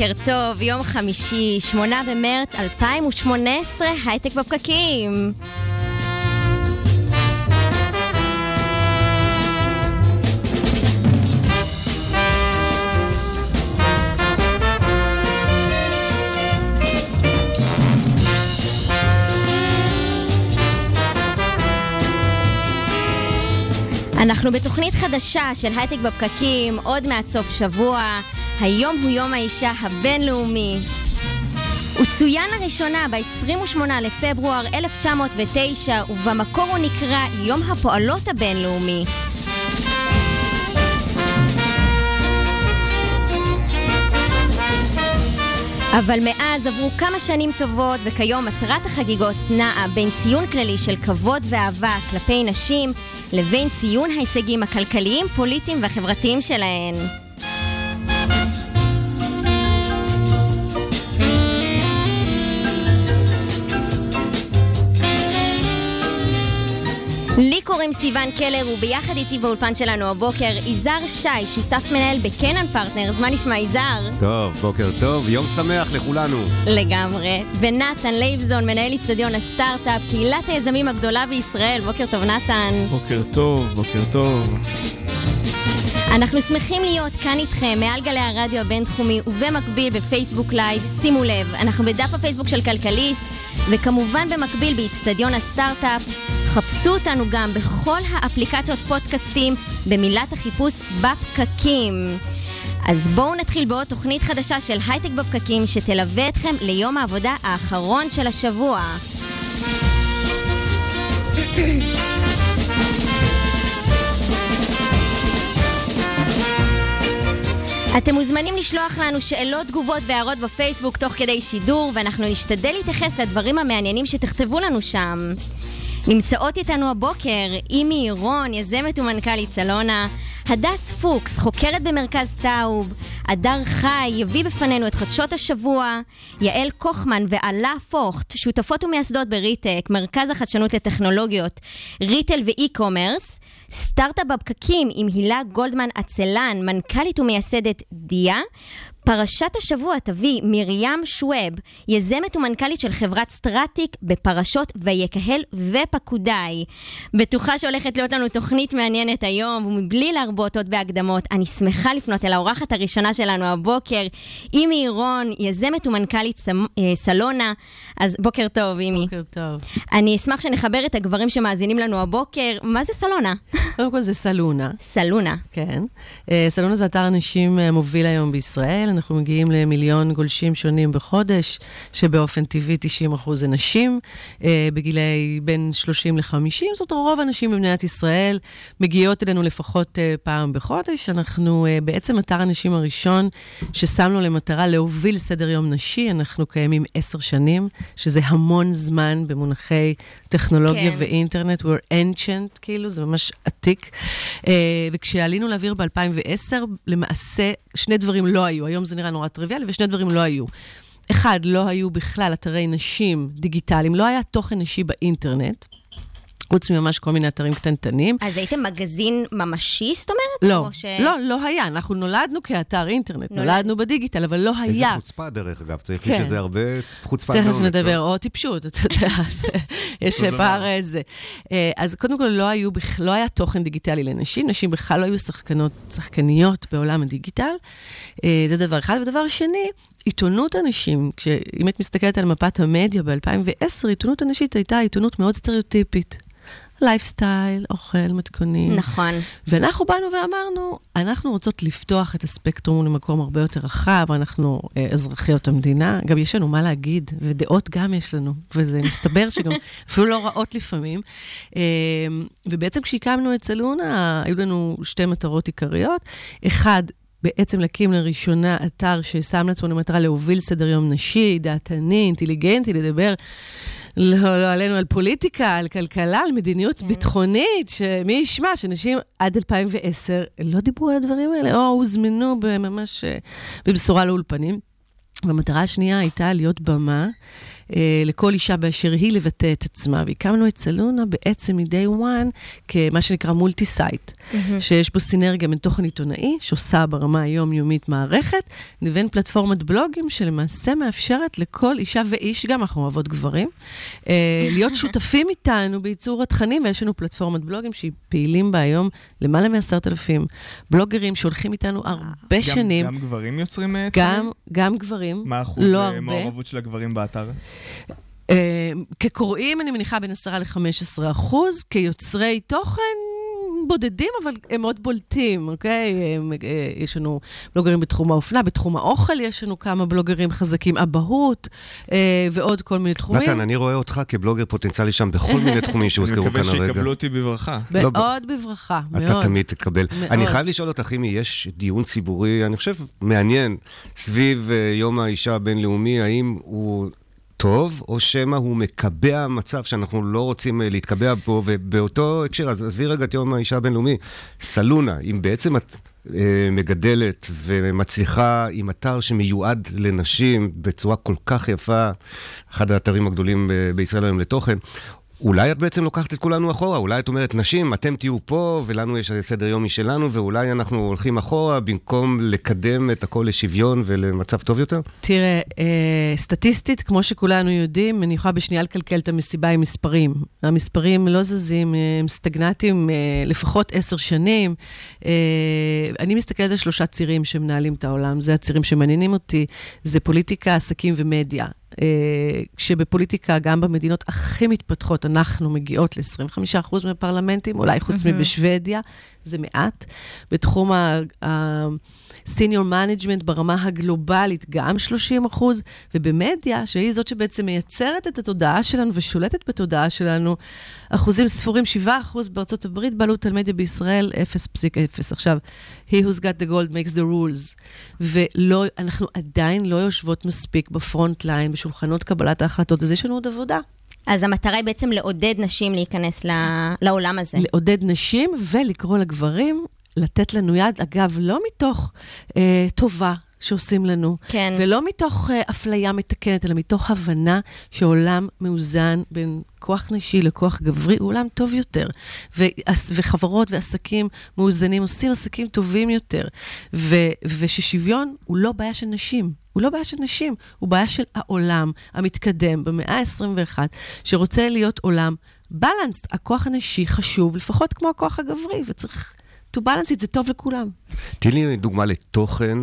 בוקר טוב, יום חמישי, 8 במרץ 2018, הייטק בפקקים. אנחנו בתוכנית חדשה של הייטק בפקקים, עוד מעט סוף שבוע. היום הוא יום האישה הבינלאומי. הוא צוין לראשונה ב-28 לפברואר 1909, ובמקור הוא נקרא יום הפועלות הבינלאומי. אבל מאז עברו כמה שנים טובות, וכיום מטרת החגיגות נעה בין ציון כללי של כבוד ואהבה כלפי נשים, לבין ציון ההישגים הכלכליים, פוליטיים והחברתיים שלהן. לי קוראים סיון קלר, וביחד איתי באולפן שלנו הבוקר, יזהר שי, שותף מנהל ב Canaan Partners. מה נשמע, יזהר? טוב, בוקר טוב, יום שמח לכולנו. לגמרי. ונתן לייבזון, מנהל איצטדיון הסטארט-אפ, קהילת היזמים הגדולה בישראל. בוקר טוב, נתן. בוקר טוב, בוקר טוב. אנחנו שמחים להיות כאן איתכם מעל גלי הרדיו הבינתחומי ובמקביל בפייסבוק live. שימו לב, אנחנו בדף הפייסבוק של כלכליסט, וכמובן במקביל באיצטדיון הסטארט-אפ. חפשו אותנו גם בכל האפליקציות פודקאסטים במילת החיפוש בפקקים. אז בואו נתחיל בעוד תוכנית חדשה של הייטק בפקקים שתלווה אתכם ליום העבודה האחרון של השבוע. אתם מוזמנים לשלוח לנו שאלות, תגובות והערות בפייסבוק תוך כדי שידור, ואנחנו נשתדל להתייחס לדברים המעניינים שתכתבו לנו שם. נמצאות איתנו הבוקר אימי עירון, יזמת ומנכ"לית סלונה, הדס פוקס, חוקרת במרכז טאוב, הדר חי יביא בפנינו את חדשות השבוע, יעל קוחמן ועלה פוכט, שותפות ומייסדות בריטק, מרכז החדשנות לטכנולוגיות, retail ו e-commerce, סטארט-אפ בפקקים עם הילה גולדמן אצלן, מנכ"לית ומייסדת דיה. פרשת השבוע תביא מרים שווב, יזמת ומנכ"לית של חברת סטרטיק בפרשות ויקהל ופקודיי. בטוחה שהולכת להיות לנו תוכנית מעניינת היום, ומבלי להרבות עוד בהקדמות, אני שמחה לפנות אל האורחת הראשונה שלנו הבוקר, אימי עירון, יזמת ומנכ"לית סמ... אה, סלונה. אז בוקר טוב, אימי. בוקר טוב. אני אשמח שנחבר את הגברים שמאזינים לנו הבוקר. מה זה סלונה? קודם כל זה סלונה. סלונה. כן. אה, סלונה זה אתר נשים אה, מוביל היום בישראל. אנחנו מגיעים למיליון גולשים שונים בחודש, שבאופן טבעי 90 אחוז זה נשים, אה, בגילי בין 30 ל-50. זאת אומרת, רוב הנשים במדינת ישראל מגיעות אלינו לפחות פעם בחודש. אנחנו בעצם אתר הנשים הראשון ששם לו למטרה להוביל סדר יום נשי. אנחנו קיימים עשר שנים, שזה המון זמן במונחי טכנולוגיה כן. ואינטרנט. We're ancient, כאילו, זה ממש עתיק. Uh, וכשעלינו לאוויר ב-2010, למעשה שני דברים לא היו. היום זה נראה נורא טריוויאלי, ושני דברים לא היו. אחד, לא היו בכלל אתרי נשים דיגיטליים, לא היה תוכן נשי באינטרנט. חוץ מממש כל מיני אתרים קטנטנים. אז הייתם מגזין ממשי, זאת אומרת? לא, ש... לא, לא היה. אנחנו נולדנו כאתר אינטרנט, נולד- נולדנו בדיגיטל, אבל לא איזה היה. חוצפה, דרך אגב, צריך כן. שזה הרבה חוצפה. תכף באומץ, נדבר, לא? או טיפשות, אתה יודע, אז יש אותו דבר. פער איזה. אה, אז קודם כל, לא, היו, לא היה תוכן דיגיטלי לנשים, נשים בכלל לא היו שחקנות, שחקניות בעולם הדיגיטל. אה, זה דבר אחד. ודבר שני, עיתונות הנשים, כשאם את מסתכלת על מפת המדיה ב-2010, עיתונות הנשית הייתה עיתונות מאוד סטריאוטיפית. לייפסטייל, אוכל, מתכונים. נכון. ואנחנו באנו ואמרנו, אנחנו רוצות לפתוח את הספקטרום למקום הרבה יותר רחב, אנחנו אה, אזרחיות המדינה, גם יש לנו מה להגיד, ודעות גם יש לנו, וזה מסתבר שגם אפילו לא רעות לפעמים. אה, ובעצם כשהקמנו את סלונה, היו לנו שתי מטרות עיקריות. אחד, בעצם להקים לראשונה אתר ששם לעצמו למטרה להוביל סדר יום נשי, דעתני, אינטליגנטי, לדבר לא, לא עלינו על פוליטיקה, על כלכלה, על מדיניות כן. ביטחונית, שמי ישמע שנשים עד 2010 לא דיברו על הדברים האלה, או הוזמנו ממש אה, בבשורה לאולפנים. והמטרה השנייה הייתה להיות במה לכל אישה באשר היא לבטא את עצמה. והקמנו את סלונה בעצם מ-day one כמה שנקרא multi-site, שיש בו סינרגיה בין תוכן עיתונאי, שעושה ברמה היומיומית מערכת, לבין פלטפורמת בלוגים שלמעשה מאפשרת לכל אישה ואיש, גם אנחנו אוהבות גברים, אה, להיות שותפים איתנו בייצור התכנים, ויש לנו פלטפורמת בלוגים שפעילים בה היום למעלה מ-10,000 בלוגרים שהולכים איתנו הרבה שנים. גם גברים יוצרים אה, גם, תכנים? גם גברים, מה אחוז לא אה, הרבה. מעורבות של הגברים באתר? אה, כקוראים, אני מניחה, בין 10 ל-15 אחוז, כיוצרי תוכן בודדים, אבל הם מאוד בולטים, אוקיי? הם, אה, יש לנו בלוגרים בתחום האופנה, בתחום האוכל יש לנו כמה בלוגרים חזקים, אבהות אה, ועוד כל מיני תחומים. נתן, אני רואה אותך כבלוגר פוטנציאלי שם בכל מיני תחומים אני שהוזכרו כאן מקווה הרגע. שיקבלו אותי בברכה. לא, מאוד בברכה, מאוד. אתה תמיד תקבל. מאוד. אני חייב לשאול אותך, אם יש דיון ציבורי, אני חושב, מעניין, סביב אה, יום האישה הבינלאומי, האם הוא טוב, או שמא הוא מקבע מצב שאנחנו לא רוצים אה, להתקבע בו, ובאותו הקשר, אז עזבי רגע את יום האישה הבינלאומי, סלונה, אם בעצם את... אה, מגדלת ומצליחה עם אתר שמיועד לנשים בצורה כל כך יפה, אחד האתרים הגדולים ב- בישראל היום לתוכן, אולי את בעצם לוקחת את כולנו אחורה, אולי את אומרת, נשים, אתם תהיו פה, ולנו יש סדר יום משלנו, ואולי אנחנו הולכים אחורה, במקום לקדם את הכל לשוויון ולמצב טוב יותר? תראה, אה, סטטיסטית, כמו שכולנו יודעים, אני יכולה בשנייה לקלקל את המסיבה עם מספרים. המספרים לא זזים, אה, הם סטגנטיים אה, לפחות עשר שנים. אה, אני מסתכלת על שלושה צירים שמנהלים את העולם, זה הצירים שמעניינים אותי, זה פוליטיקה, עסקים ומדיה. אה, כשבפוליטיקה, גם במדינות הכי מתפתחות, אנחנו מגיעות ל-25% מהפרלמנטים, אולי חוץ מבשוודיה, זה מעט. בתחום ה-senior management ברמה הגלובלית, גם 30 אחוז, ובמדיה, שהיא זאת שבעצם מייצרת את התודעה שלנו ושולטת בתודעה שלנו, אחוזים ספורים, 7 אחוז בארצות הברית, בעלות על מדיה בישראל, 0.0. עכשיו, he who's got the gold makes the rules. ואנחנו עדיין לא יושבות מספיק בפרונט ליין, בשולחנות קבלת ההחלטות, אז יש לנו עוד עבודה. אז המטרה היא בעצם לעודד נשים להיכנס ל- לעולם הזה. לעודד נשים ולקרוא לגברים לתת לנו יד, אגב, לא מתוך אה, טובה שעושים לנו, כן. ולא מתוך אה, אפליה מתקנת, אלא מתוך הבנה שעולם מאוזן בין כוח נשי לכוח גברי הוא עולם טוב יותר. ו- וחברות ועסקים מאוזנים עושים עסקים טובים יותר. ו- וששוויון הוא לא בעיה של נשים. הוא לא בעיה של נשים, הוא בעיה של העולם המתקדם במאה ה-21, שרוצה להיות עולם balanced. הכוח הנשי חשוב לפחות כמו הכוח הגברי, וצריך to balance it, זה טוב לכולם. תני לי דוגמה לתוכן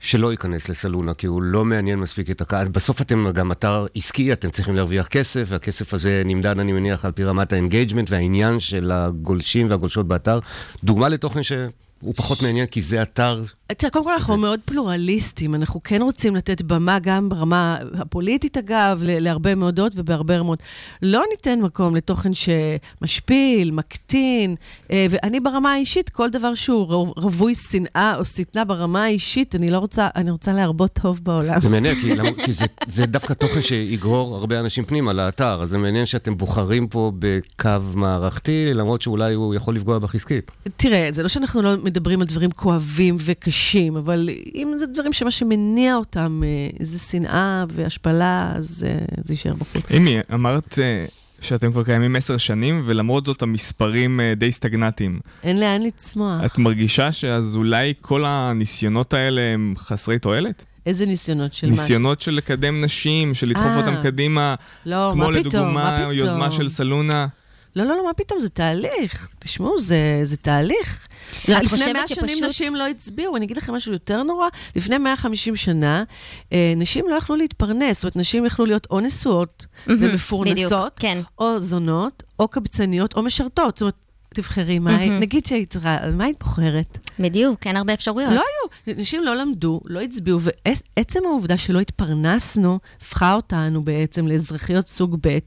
שלא ייכנס לסלונה, כי הוא לא מעניין מספיק את הקהל. בסוף אתם גם אתר עסקי, אתם צריכים להרוויח כסף, והכסף הזה נמדד, אני מניח, על פי רמת ה engagement והעניין של הגולשים והגולשות באתר. דוגמה לתוכן שהוא פחות מעניין, כי זה אתר תראה, קודם כל אנחנו מאוד פלורליסטים, אנחנו כן רוצים לתת במה גם ברמה הפוליטית אגב, להרבה מאוד דעות ובהרבה רמות. לא ניתן מקום לתוכן שמשפיל, מקטין, אה, ואני ברמה האישית, כל דבר שהוא רו- רווי שנאה או שטנה ברמה האישית, אני לא רוצה, אני רוצה להרבות טוב בעולם. זה מעניין, כי, למ- כי זה, זה דווקא תוכן שיגרור הרבה אנשים פנימה לאתר, אז זה מעניין שאתם בוחרים פה בקו מערכתי, למרות שאולי הוא יכול לפגוע בך עסקית. תראה, זה לא שאנחנו לא מדברים על דברים כואבים וקשים, אבל אם זה דברים שמה שמניע אותם אה, זה שנאה והשפלה, אז אה, זה יישאר בחוץ. אימי, אמרת אה, שאתם כבר קיימים עשר שנים, ולמרות זאת המספרים די סטגנטיים. אין לאן לצמוח. את מרגישה שאז אולי כל הניסיונות האלה הם חסרי תועלת? איזה ניסיונות של מה? ניסיונות של לקדם נשים, של לדחוף אה. אותם קדימה, לא, כמו מה פתאום, מה לדוגמה פתאום? יוזמה של סלונה. לא, לא, לא, מה פתאום, זה תהליך. תשמעו, זה, זה תהליך. לפני חושבת 100 שנים שפשוט- נשים לא הצביעו, אני אגיד לכם משהו יותר נורא. לפני 150 שנה, אה, נשים לא יכלו להתפרנס, זאת אומרת, נשים יכלו להיות או נשואות בדיוק, ומפורנסות, כן. או זונות, או קבצניות, או משרתות. זאת אומרת, תבחרי מה היית, נגיד שהיית צריכה, על מה היית בוחרת? בדיוק, אין הרבה אפשרויות. לא היו, נשים לא למדו, לא הצביעו, ועצם העובדה שלא התפרנסנו, הפכה אותנו בעצם לאזרחיות סוג ב',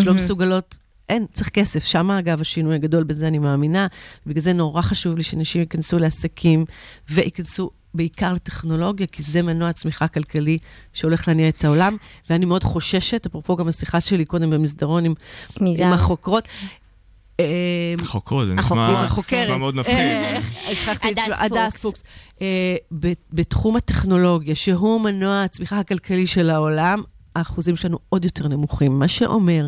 שלא מסוגלות אין, צריך כסף. שם, אגב, השינוי הגדול, בזה אני מאמינה. בגלל זה נורא חשוב לי שנשים ייכנסו לעסקים וייכנסו בעיקר לטכנולוגיה, כי זה מנוע צמיחה כלכלי שהולך להניע את העולם. ואני מאוד חוששת, אפרופו גם השיחה שלי קודם במסדרון עם? עם החוקרות. אה, החוקרות, זה נשמע מאוד מפחיד. אה, שכחתי את הדס פוקס. הדס פוקס. אה, בתחום הטכנולוגיה, שהוא מנוע הצמיחה הכלכלי של העולם, האחוזים שלנו עוד יותר נמוכים. מה שאומר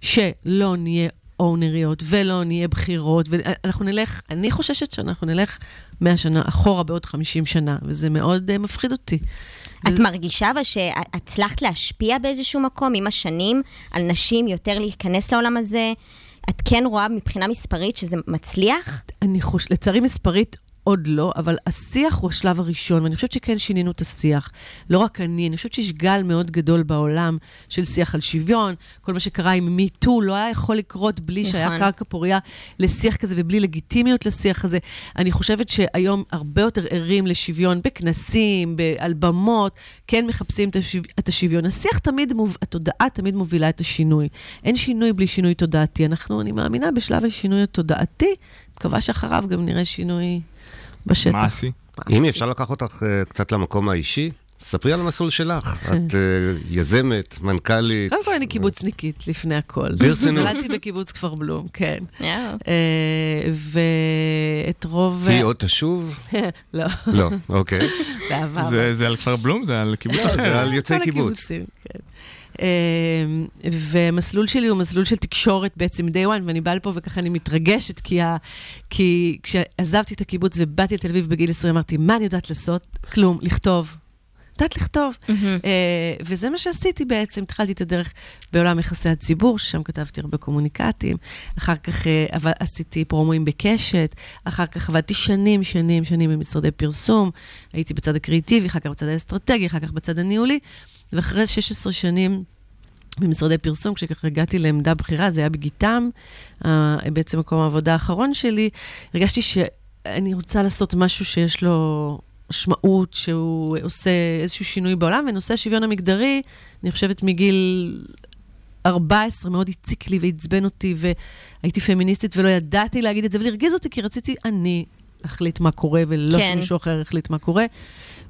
שלא נהיה אונריות ולא נהיה בכירות, ואנחנו נלך, אני חוששת שאנחנו נלך 100 שנה אחורה בעוד 50 שנה, וזה מאוד אה, מפחיד אותי. את מרגישה אבל שהצלחת להשפיע באיזשהו מקום עם השנים על נשים יותר להיכנס לעולם הזה? את כן רואה מבחינה מספרית שזה מצליח? אני חושבת, לצערי מספרית עוד לא, אבל השיח הוא השלב הראשון, ואני חושבת שכן שינינו את השיח. לא רק אני, אני חושבת שיש גל מאוד גדול בעולם של שיח על שוויון. כל מה שקרה עם MeToo לא היה יכול לקרות בלי נכון. שהיה קרקע פוריה לשיח כזה ובלי לגיטימיות לשיח הזה. אני חושבת שהיום הרבה יותר ערים לשוויון בכנסים, על במות, כן מחפשים. את השוויון. השיח תמיד, מוב... התודעה תמיד מובילה את השינוי. אין שינוי בלי שינוי תודעתי. אנחנו, אני מאמינה, בשלב השינוי התודעתי, מקווה שאחריו גם נראה שינוי בשטח. מעשי. אם אפשר לקחת אותך אה, קצת למקום האישי, ספרי על המסלול שלך. את אה, יזמת, מנכ"לית. קודם כל אני קיבוצניקית, לפני הכל. ברצינות. נולדתי בקיבוץ כפר בלום, כן. אה, ואת רוב... היא עוד תשוב? לא, לא, אוקיי. בעבר. זה זה על כפר בלום? זה על קיבוץ לא, אחר. זה על יוצאי קיבוץ. אה, ומסלול שלי הוא מסלול של תקשורת בעצם day one, ואני באה לפה וככה אני מתרגשת, כי, ה... כי כשעזבתי את הקיבוץ ובאתי לתל אביב בגיל 20, אמרתי, מה אני יודעת לעשות? כלום, לכתוב. יודעת לכתוב. אה, וזה מה שעשיתי בעצם, התחלתי את הדרך בעולם יחסי הציבור, ששם כתבתי הרבה קומוניקטים, אחר כך אה, עבד- עשיתי פרומואים בקשת, אחר כך עבדתי שנים, שנים, שנים במשרדי פרסום, הייתי בצד הקריאיטיבי, אחר כך בצד האסטרטגי, אחר כך בצד הניהולי, ואחרי 16 שנים... במשרדי פרסום, כשככה הגעתי לעמדה בכירה, זה היה בגיטם, בעצם מקום העבודה האחרון שלי, הרגשתי שאני רוצה לעשות משהו שיש לו משמעות, שהוא עושה איזשהו שינוי בעולם, ונושא השוויון המגדרי, אני חושבת מגיל 14 מאוד הציק לי ועצבן אותי, והייתי פמיניסטית ולא ידעתי להגיד את זה, אבל הרגיז אותי, כי רציתי אני להחליט מה קורה, ולא כן. שמישהו אחר יחליט מה קורה.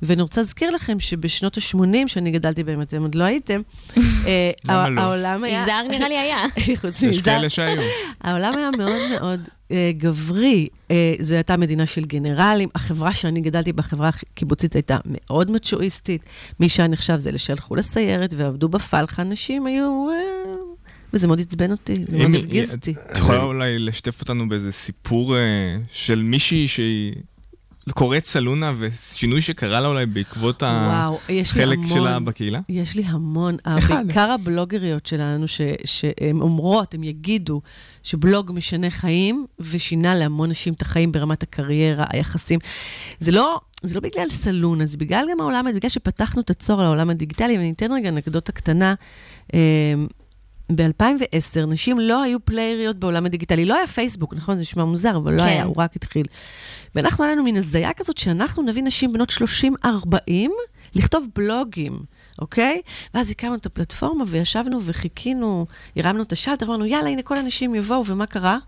ואני רוצה להזכיר לכם שבשנות ה-80, שאני גדלתי בהם, אתם עוד לא הייתם, אה, לא? העולם היה... יזהר נראה לי היה. חוץ יש מיזהר, כאלה שהיו. העולם היה מאוד מאוד אה, גברי. אה, זו הייתה מדינה של גנרלים. החברה שאני גדלתי בה, החברה הקיבוצית, הייתה מאוד מצ'ואיסטית. מי שהיה נחשב זה אלה שהלכו לסיירת ועבדו בפלחה. נשים היו... וזה מאוד עצבן אותי, זה מאוד הרגיז אותי. את יכולה אולי לשתף אותנו באיזה סיפור של מישהי שהיא קוראת סלונה ושינוי שקרה לה אולי בעקבות וואו, החלק המון. שלה בקהילה? יש לי המון, אחד. בעיקר הבלוגריות שלנו, ש- שהן אומרות, הן יגידו, שבלוג משנה חיים, ושינה להמון נשים את החיים ברמת הקריירה, היחסים. זה לא, זה לא בגלל סלונה, זה בגלל גם העולם, בגלל שפתחנו את הצוהר לעולם הדיגיטלי, ואני אתן רגע אנקדוטה קטנה. ב-2010 נשים לא היו פלייריות בעולם הדיגיטלי. לא היה פייסבוק, נכון? זה נשמע מוזר, אבל לא כן. היה, הוא רק התחיל. ואנחנו, היה לנו מין הזיה כזאת שאנחנו נביא נשים בנות 30-40 לכתוב בלוגים, אוקיי? ואז הקמנו את הפלטפורמה וישבנו וחיכינו, הרמנו את השלט, אמרנו, יאללה, הנה כל הנשים יבואו, ומה קרה?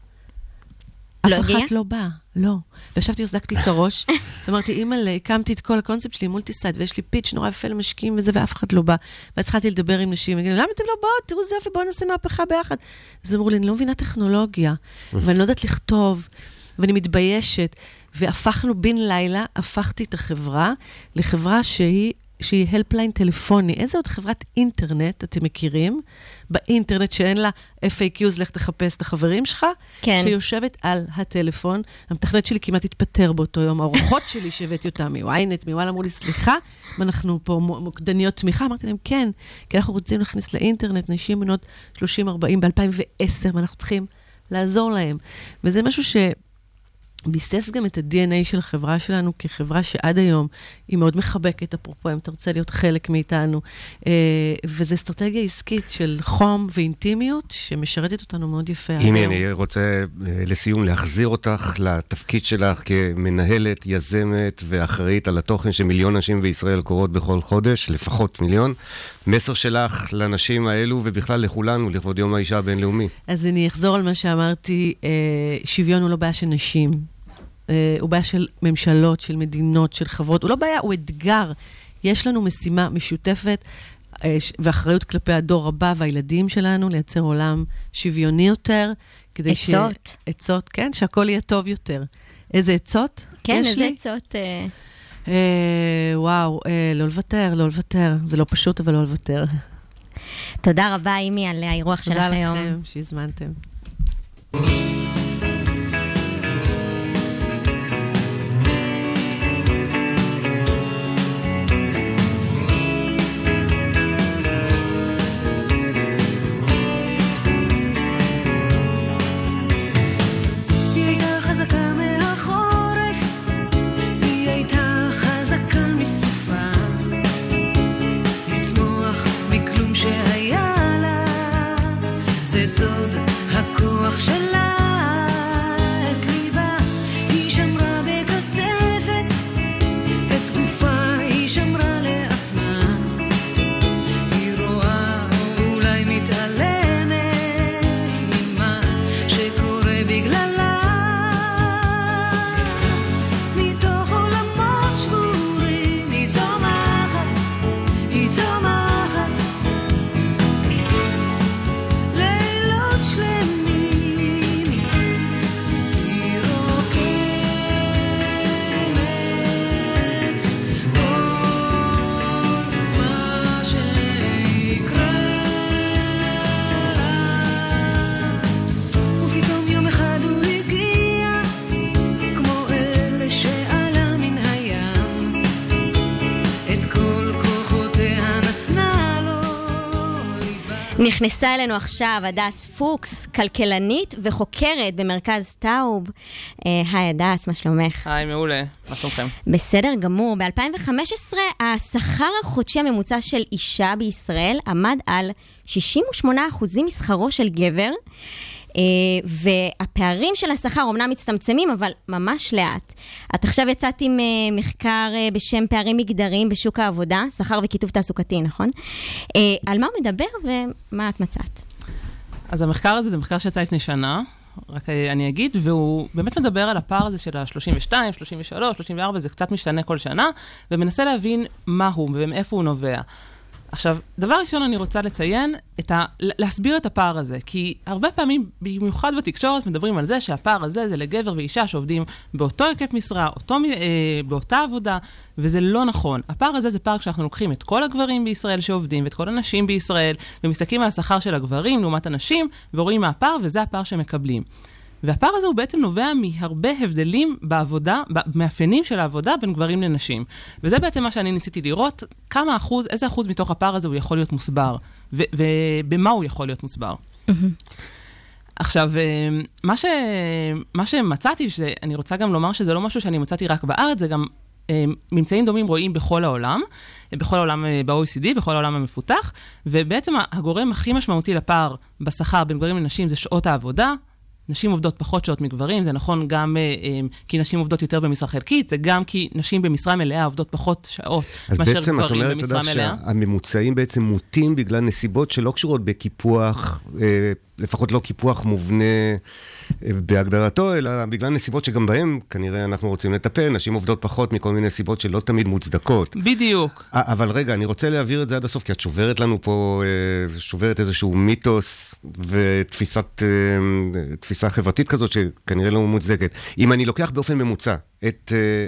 לא אף? אחת לא באה, לא. וישבתי, החזקתי את הראש, ואמרתי, אימא'לה, הקמתי את כל הקונספט שלי, multi-site, ויש לי pitch נורא יפה למשקיעים וזה, ואף אחד לא בא. ואז התחלתי לדבר עם נשים, תגידו, למה אתם לא באות? תראו איזה יופי, בואו נעשה מהפכה ביחד. אז אמרו לי, אני לא מבינה טכנולוגיה, ואני לא יודעת לכתוב, ואני מתביישת. והפכנו בן לילה, הפכתי את החברה לחברה שהיא... שהיא helpline טלפוני. איזה עוד חברת אינטרנט אתם מכירים? באינטרנט שאין לה FAQs, לך תחפש את החברים שלך? כן. שיושבת על הטלפון. המתכנת שלי כמעט התפטר באותו יום. האורחות שלי שהבאתי אותם מ-ynet, מוואלה, אמרו לי, סליחה, אנחנו פה מו- מוקדניות תמיכה? אמרתי להם, כן, כי אנחנו רוצים להכניס לאינטרנט נשים בנות 30-40 ב-2010, ואנחנו צריכים לעזור להם. וזה משהו ש... ביסס גם את ה-DNA של החברה שלנו כחברה שעד היום היא מאוד מחבקת, אפרופו, אם אתה רוצה להיות חלק מאיתנו. אה, וזו אסטרטגיה עסקית של חום ואינטימיות שמשרתת אותנו מאוד יפה. היום. אני רוצה אה, לסיום להחזיר אותך לתפקיד שלך כמנהלת, יזמת ואחראית על התוכן שמיליון נשים בישראל קוראות בכל חודש, לפחות מיליון. המסר שלך לנשים האלו ובכלל לכולנו, לכבוד יום האישה הבינלאומי. אז אני אחזור על מה שאמרתי, אה, שוויון הוא לא בעיה של נשים. אה, הוא בעיה של ממשלות, של מדינות, של חברות. הוא לא בעיה, הוא אתגר. יש לנו משימה משותפת אה, ואחריות כלפי הדור הבא והילדים שלנו, לייצר עולם שוויוני יותר. כדי ש... עצות. עצות, כן, שהכל יהיה טוב יותר. איזה עצות כן, יש איזה לי? עצות... אה, אה, וואו, אה, לא לוותר, לא לוותר. זה לא פשוט, אבל לא לוותר. תודה רבה, אימי, על האירוח שלך תודה היום. לכם שהזמנתם. נכנסה אלינו עכשיו הדס פוקס, כלכלנית וחוקרת במרכז טאוב. אה, היי הדס, מה שלומך? היי, מעולה. מה שלומכם? בסדר גמור. ב-2015 השכר החודשי הממוצע של אישה בישראל עמד על 68% משכרו של גבר. אה, והפערים של השכר אומנם מצטמצמים, אבל ממש לאט. את עכשיו יצאת עם אה, מחקר אה, בשם פערים מגדריים בשוק העבודה, שכר וכיתוב תעסוקתי, נכון? על מה הוא מדבר ומה את מצאת? אז המחקר הזה זה מחקר שיצא לפני שנה, רק אני אגיד, והוא באמת מדבר על הפער הזה של ה-32, 33, 34, זה קצת משתנה כל שנה, ומנסה להבין מה הוא ומאיפה הוא נובע. עכשיו, דבר ראשון אני רוצה לציין, את ה... להסביר את הפער הזה, כי הרבה פעמים, במיוחד בתקשורת, מדברים על זה שהפער הזה זה לגבר ואישה שעובדים באותו היקף משרה, אותו, אה, באותה עבודה, וזה לא נכון. הפער הזה זה פער כשאנחנו לוקחים את כל הגברים בישראל שעובדים, ואת כל הנשים בישראל, ומסתכלים על השכר של הגברים לעומת הנשים, ורואים מה הפער, וזה הפער שהם מקבלים. והפער הזה הוא בעצם נובע מהרבה הבדלים בעבודה, במאפיינים של העבודה בין גברים לנשים. וזה בעצם מה שאני ניסיתי לראות, כמה אחוז, איזה אחוז מתוך הפער הזה הוא יכול להיות מוסבר, ובמה הוא יכול להיות מוסבר. עכשיו, אה, מה, ש... מה שמצאתי, שאני רוצה גם לומר שזה לא משהו שאני מצאתי רק בארץ, זה גם אה, ממצאים דומים רואים בכל העולם, בכל העולם אה, ב-OECD, בכל העולם המפותח, ובעצם הגורם הכי משמעותי לפער בשכר בין גברים לנשים זה שעות העבודה. נשים עובדות פחות שעות מגברים, זה נכון גם אה, אה, כי נשים עובדות יותר במשרה חלקית, זה גם כי נשים במשרה מלאה עובדות פחות שעות אז מאשר בעצם את גברים אומרת, אתה יודע, במשרה מלאה. שהממוצעים בעצם מוטים בגלל נסיבות שלא קשורות בקיפוח, אה, לפחות לא קיפוח מובנה בהגדרתו, אלא בגלל נסיבות שגם בהן כנראה אנחנו רוצים לטפל. נשים עובדות פחות מכל מיני סיבות שלא תמיד מוצדקות. בדיוק. 아, אבל רגע, אני רוצה להעביר את זה עד הסוף, כי את שוברת לנו פה, אה, שוברת איזשהו מיתוס ותפיסת, אה, חברתית כזאת שכנראה לא מוצדקת. אם אני לוקח באופן ממוצע את, אה,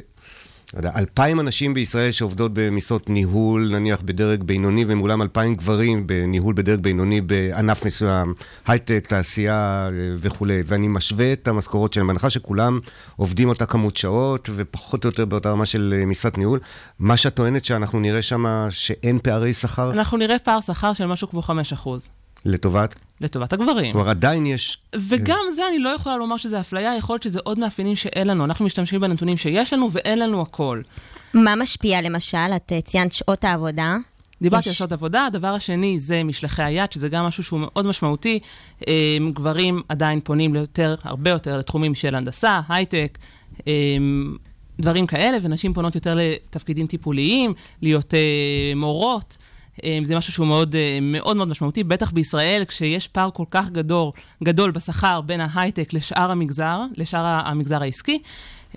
אלפיים אנשים בישראל שעובדות במשרות ניהול, נניח בדרג בינוני, ומולם אלפיים גברים בניהול בדרג בינוני בענף מסוים, הייטק, תעשייה אה, וכולי, ואני משווה את המשכורות שלהם, בהנחה שכולם עובדים אותה כמות שעות, ופחות או יותר באותה רמה של אה, משרת ניהול, מה שאת טוענת שאנחנו נראה שם שאין פערי שכר? אנחנו נראה פער שכר של משהו כמו 5% לטובת? לטובת הגברים. כלומר, עדיין יש... וגם זה אני לא יכולה לומר שזה אפליה, יכול להיות שזה עוד מאפיינים שאין לנו. אנחנו משתמשים בנתונים שיש לנו ואין לנו הכל. מה משפיע למשל? את אה, ציינת שעות העבודה. דיברתי על יש- שעות עבודה, הדבר השני זה משלחי היד, שזה גם משהו שהוא מאוד משמעותי. אה, גברים עדיין פונים ליותר, הרבה יותר לתחומים של הנדסה, הייטק, אה, דברים כאלה, ונשים פונות יותר לתפקידים טיפוליים, להיות אה, מורות. אה, זה משהו שהוא מאוד אה, מאוד מאוד משמעותי, בטח בישראל, כשיש פער כל כך גדול, גדול בשכר בין ההייטק לשאר המגזר, לשאר המגזר העסקי.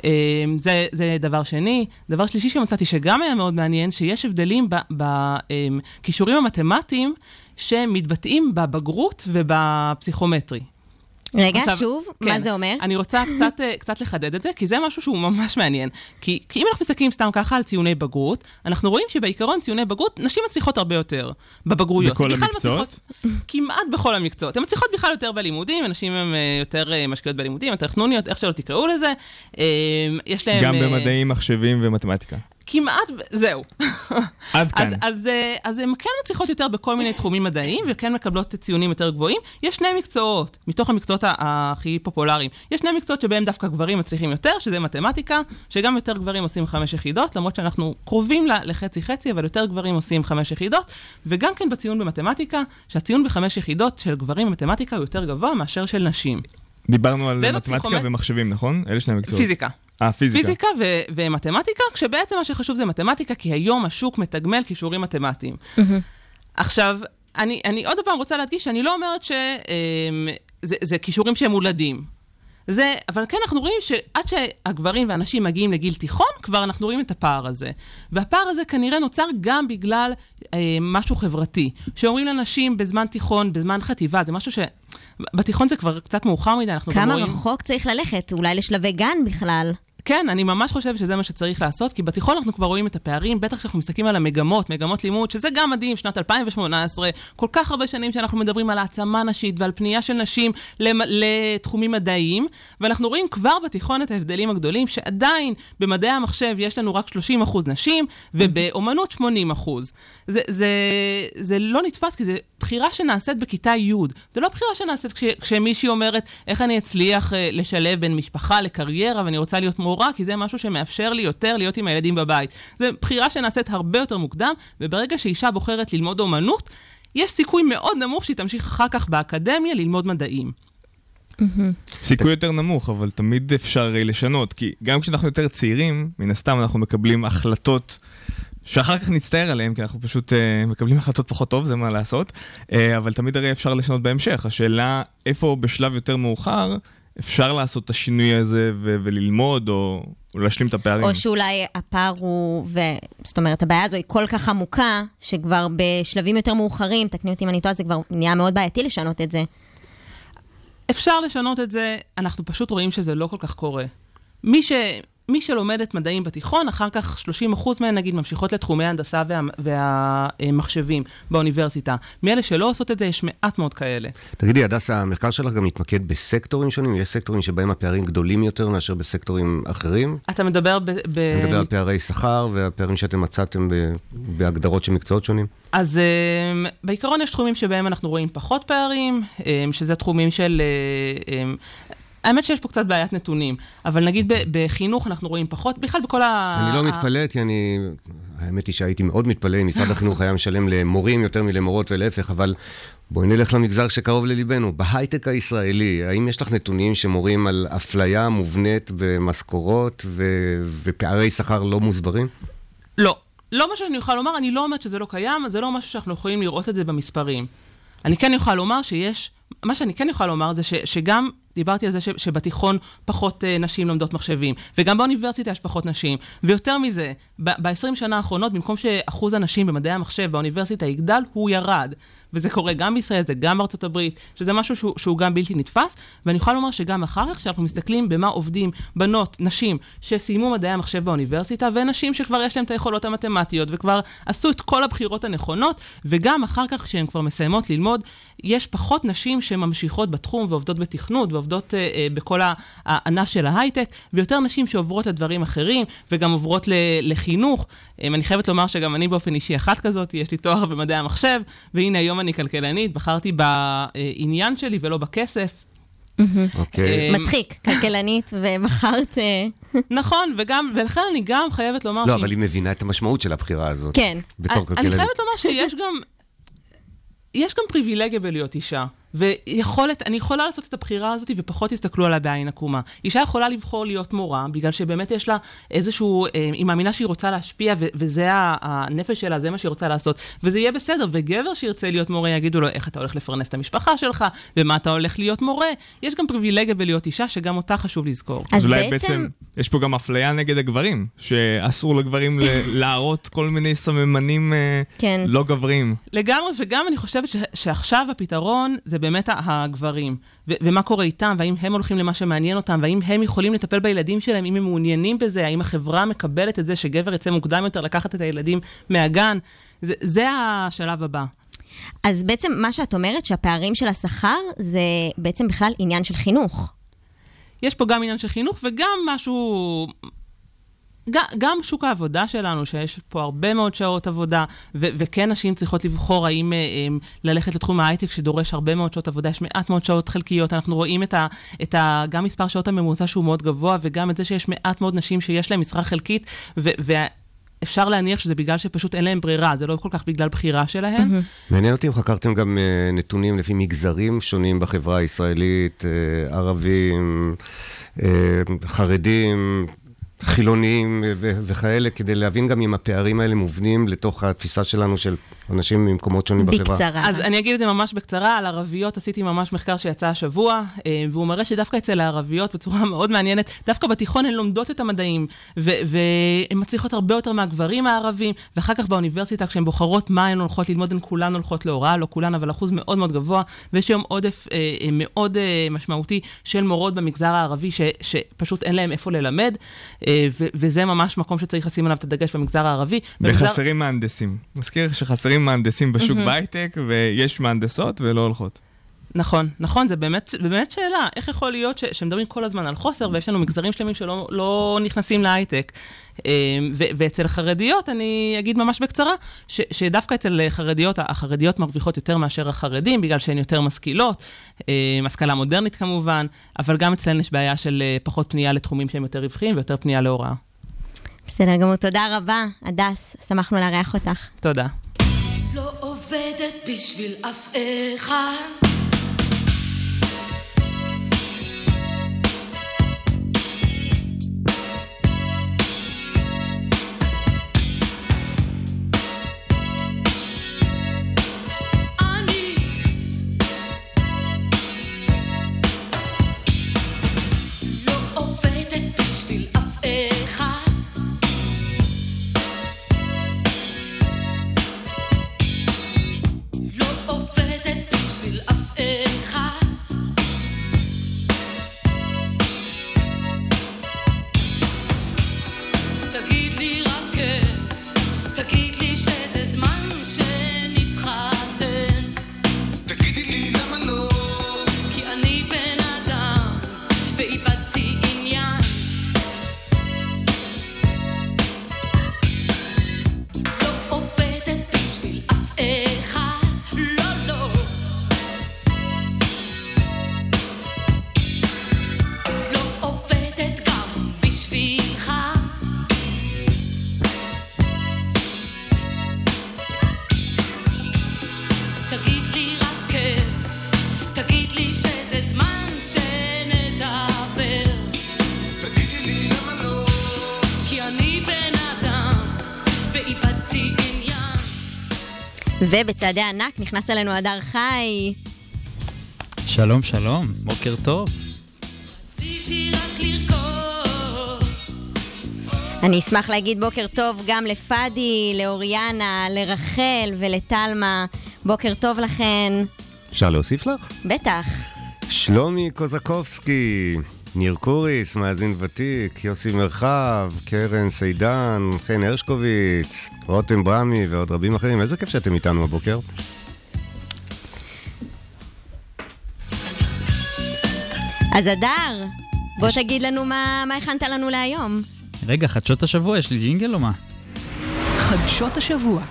אה, זה, זה דבר שני. דבר שלישי שמצאתי שגם היה מאוד מעניין, שיש הבדלים בכישורים המתמטיים שמתבטאים בבגרות ובפסיכומטרי. רגע, עכשיו, שוב, כן. מה זה אומר? אני רוצה קצת, אה, קצת לחדד את זה, כי זה משהו שהוא ממש מעניין. כי, כי אם אנחנו מסתכלים סתם ככה על ציוני בגרות, אנחנו רואים שבעיקרון ציוני בגרות, נשים מצליחות הרבה יותר בבגרויות. בכל המקצועות? מצליחות- כמעט בכל המקצועות. הן מצליחות בכלל יותר בלימודים, הנשים הן אה, יותר אה, משקיעות בלימודים, יותר חנוניות, איך שלא תקראו לזה. יש להן... גם במדעים, מחשבים ומתמטיקה. כמעט, זהו. עד כאן. אז, אז, אה, אז הן כן מצליחות יותר בכל מיני תחומים מדעיים, וכן מקבלות ציונים יותר גבוהים. יש שני מקצועות, מתוך המקצועות הכי פופולריים. יש שני מקצועות שבהם דווקא גברים מצליחים יותר, שזה מתמטיקה, שגם יותר גברים עושים חמש יחידות, למרות שאנחנו קרובים לחצי-חצי, אבל יותר גברים עושים חמש יחידות. וגם כן בציון במתמטיקה, שהציון בחמש יחידות של גברים במתמטיקה הוא יותר גבוה מאשר של נשים. דיברנו על מתמטיקה ומחשבים, נכון? אלה שני המקצועות. פיזיקה. אה, פיזיקה. פיזיקה ו- ומתמטיקה, כשבעצם מה שחשוב זה מתמטיקה, כי היום השוק מתגמל כישורים מתמטיים. עכשיו, אני, אני עוד פעם רוצה להדגיש שאני לא אומרת שזה זה כישורים שהם מולדים. זה, אבל כן אנחנו רואים שעד שהגברים והנשים מגיעים לגיל תיכון, כבר אנחנו רואים את הפער הזה. והפער הזה כנראה נוצר גם בגלל אה, משהו חברתי. שאומרים לנשים בזמן תיכון, בזמן חטיבה, זה משהו ש... בתיכון זה כבר קצת מאוחר מדי, אנחנו גם כמה רואים... רחוק צריך ללכת? אולי לשלבי גן בכלל. כן, אני ממש חושבת שזה מה שצריך לעשות, כי בתיכון אנחנו כבר רואים את הפערים, בטח כשאנחנו מסתכלים על המגמות, מגמות לימוד, שזה גם מדהים, שנת 2018, כל כך הרבה שנים שאנחנו מדברים על העצמה נשית ועל פנייה של נשים לתחומים מדעיים, ואנחנו רואים כבר בתיכון את ההבדלים הגדולים, שעדיין במדעי המחשב יש לנו רק 30 אחוז נשים, ובאומנות 80 אחוז. זה, זה, זה לא נתפס, כי זו בחירה שנעשית בכיתה י'. זה לא בחירה שנעשית כש, כשמישהי אומרת, איך אני אצליח אה, לשלב בין משפחה לקריירה, ואני רוצה להיות מורה, כי זה משהו שמאפשר לי יותר להיות עם הילדים בבית. זו בחירה שנעשית הרבה יותר מוקדם, וברגע שאישה בוחרת ללמוד אומנות, יש סיכוי מאוד נמוך שהיא תמשיך אחר כך באקדמיה ללמוד מדעים. סיכוי יותר נמוך, אבל תמיד אפשר אה, לשנות, כי גם כשאנחנו יותר צעירים, מן הסתם אנחנו מקבלים החלטות שאחר כך נצטער עליהן, כי אנחנו פשוט uh, מקבלים החלטות פחות טוב, זה מה לעשות, uh, אבל תמיד הרי אפשר לשנות בהמשך. השאלה, איפה בשלב יותר מאוחר אפשר לעשות את השינוי הזה ו- וללמוד, או, או להשלים את הפערים. או שאולי הפער הוא, ו... זאת אומרת, הבעיה הזו היא כל כך עמוקה, שכבר בשלבים יותר מאוחרים, תקני אותי אם אני טועה, זה כבר נהיה מאוד בעייתי לשנות את זה. אפשר לשנות את זה, אנחנו פשוט רואים שזה לא כל כך קורה. מי, ש, מי שלומדת מדעים בתיכון, אחר כך 30% מהן נגיד ממשיכות לתחומי ההנדסה וה, והמחשבים באוניברסיטה. מאלה שלא עושות את זה, יש מעט מאוד כאלה. תגידי, הדסה, המחקר שלך גם מתמקד בסקטורים שונים? יש סקטורים שבהם הפערים גדולים יותר מאשר בסקטורים אחרים? אתה מדבר ב... ב... אני מדבר על פערי שכר והפערים שאתם מצאתם ב- בהגדרות של מקצועות שונים. אז um, בעיקרון יש תחומים שבהם אנחנו רואים פחות פערים, um, שזה תחומים של... Um, האמת שיש פה קצת בעיית נתונים, אבל נגיד בחינוך אנחנו רואים פחות, בכלל בכל ה... אני לא מתפלא, כי אני... האמת היא שהייתי מאוד מתפלא אם משרד החינוך היה משלם למורים יותר מלמורות ולהפך, אבל בואי נלך למגזר שקרוב לליבנו. בהייטק הישראלי, האם יש לך נתונים שמורים על אפליה מובנית במשכורות ו- ופערי שכר לא מוסברים? לא. לא מה שאני יכולה לומר, אני לא אומרת שזה לא קיים, זה לא משהו שאנחנו יכולים לראות את זה במספרים. אני כן יכולה לומר שיש, מה שאני כן יכולה לומר זה ש, שגם, דיברתי על זה ש, שבתיכון פחות uh, נשים לומדות מחשבים, וגם באוניברסיטה יש פחות נשים, ויותר מזה, ב-20 שנה האחרונות, במקום שאחוז הנשים במדעי המחשב באוניברסיטה יגדל, הוא ירד. וזה קורה גם בישראל, זה גם בארצות הברית, שזה משהו שהוא, שהוא גם בלתי נתפס, ואני יכולה לומר שגם אחר כך, כשאנחנו מסתכלים במה עובדים בנות, נשים, שסיימו מדעי המחשב באוניברסיטה, ונשים שכבר יש להן את היכולות המתמטיות, וכבר עשו את כל הבחירות הנכונות, וגם אחר כך, כשהן כבר מסיימות ללמוד, יש פחות נשים שממשיכות בתחום ועובדות בתכנות, ועובדות אה, אה, בכל הענף של ההייטק, ויותר נשים שעוברות לדברים אחרים, וגם עוברות ל- לחינוך. אה, אני חייבת לומר שגם אני באופן אישי אחת כזאת, יש לי תואר במדעי המחשב, והנה היום אני כלכלנית, בחרתי בעניין שלי ולא בכסף. אוקיי. אה, מצחיק, כלכלנית, ובחרת... אה, נכון, וגם, ולכן אני גם חייבת לומר לא, אבל היא מבינה את המשמעות של הבחירה הזאת. כן. בתור אני- אני כלכלנית. חייבת לומר שיש גם, יש גם פריבילגיה בלהיות אישה. ויכולת, אני יכולה לעשות את הבחירה הזאת ופחות יסתכלו עליה בעין עקומה. אישה יכולה לבחור להיות מורה, בגלל שבאמת יש לה איזשהו, אה, היא מאמינה שהיא רוצה להשפיע, ו- וזה ה- הנפש שלה, זה מה שהיא רוצה לעשות, וזה יהיה בסדר, וגבר שירצה להיות מורה, יגידו לו איך אתה הולך לפרנס את המשפחה שלך, ומה אתה הולך להיות מורה. יש גם פריבילגיה בלהיות אישה, שגם אותה חשוב לזכור. אז אולי בעצם- בעצם, יש פה גם אפליה נגד הגברים, שאסור לגברים ל- להראות כל מיני סממנים אה, כן. לא גבריים. לגמרי, וגם אני חושבת ש- שעכשיו הפתרון זה באמת הגברים. ו- ומה קורה איתם, והאם הם הולכים למה שמעניין אותם, והאם הם יכולים לטפל בילדים שלהם, אם הם מעוניינים בזה, האם החברה מקבלת את זה שגבר יצא מוקדם יותר לקחת את הילדים מהגן. זה, זה השלב הבא. אז בעצם מה שאת אומרת, שהפערים של השכר זה בעצם בכלל עניין של חינוך. יש פה גם עניין של חינוך וגם משהו... גם, שוק העבודה שלנו, שיש פה הרבה מאוד שעות עבודה, ו- וכן נשים צריכות לבחור האם אה, אה, ללכת לתחום ההייטק שדורש הרבה מאוד שעות עבודה, יש מעט מאוד שעות חלקיות, אנחנו רואים את ה, את ה, גם מספר שעות הממוצע שהוא מאוד גבוה, וגם את זה שיש מעט מאוד נשים שיש להן משרה חלקית, ו- ואפשר להניח שזה בגלל שפשוט אין להן ברירה, זה לא כל כך בגלל בחירה שלהן. מעניין אותי אם חקרתם גם אה, נתונים לפי מגזרים שונים בחברה הישראלית, ערבים, חרדים, חילונים וכאלה, כדי להבין גם אם הפערים האלה מובנים לתוך התפיסה שלנו של אנשים ממקומות שונים בחברה. בקצרה. אז אני אגיד את זה ממש בקצרה, על ערביות עשיתי ממש מחקר שיצא השבוע, אה, והוא מראה שדווקא אצל הערביות, בצורה מאוד מעניינת, דווקא בתיכון הן לומדות את המדעים, והן מצליחות הרבה יותר מהגברים הערבים, ואחר כך באוניברסיטה, כשהן בוחרות מה הן הולכות ללמוד, הן כולן הולכות להוראה, לא כולן, אבל אחוז מאוד מאוד גבוה, ויש היום עודף אה, אה, מאוד אה, משמעותי של מורות במגזר הערבי, ש- שפשוט אין להן איפה ללמד, אה, ו- וזה ממש מקום שצריך לשים עליו את הדגש במגזר הערבי. במגזר- וחסרים מהנדסים. מזכיר שחסרים מהנדסים בשוק בהייטק, ויש מהנדסות ולא הולכות. נכון, נכון, זה באמת, באמת שאלה. איך יכול להיות ש, שמדברים כל הזמן על חוסר, ויש לנו מגזרים שלמים שלא לא נכנסים להייטק? אה, ו, ואצל חרדיות, אני אגיד ממש בקצרה, ש, שדווקא אצל חרדיות, החרדיות מרוויחות יותר מאשר החרדים, בגלל שהן יותר משכילות, אה, השכלה מודרנית כמובן, אבל גם אצלן יש בעיה של אה, פחות פנייה לתחומים שהם יותר רווחיים ויותר פנייה להוראה. בסדר גמור, תודה רבה, הדס, שמחנו לארח אותך. תודה. בשביל אף אחד. ובצעדי ענק נכנס אלינו הדר חי. שלום, שלום, בוקר טוב. אני אשמח להגיד בוקר טוב גם לפאדי, לאוריאנה, לרחל ולטלמה. בוקר טוב לכן. אפשר להוסיף לך? בטח. שלומי קוזקובסקי, ניר קוריס, מאזין ותיק, יוסי מרחב, קרן סיידן, חן הרשקוביץ, רותם ברמי ועוד רבים אחרים. איזה כיף שאתם איתנו הבוקר. אז הדר, בוא תגיד לנו מה, מה הכנת לנו להיום. רגע, חדשות השבוע, יש לי ג'ינגל או מה? חדשות השבוע.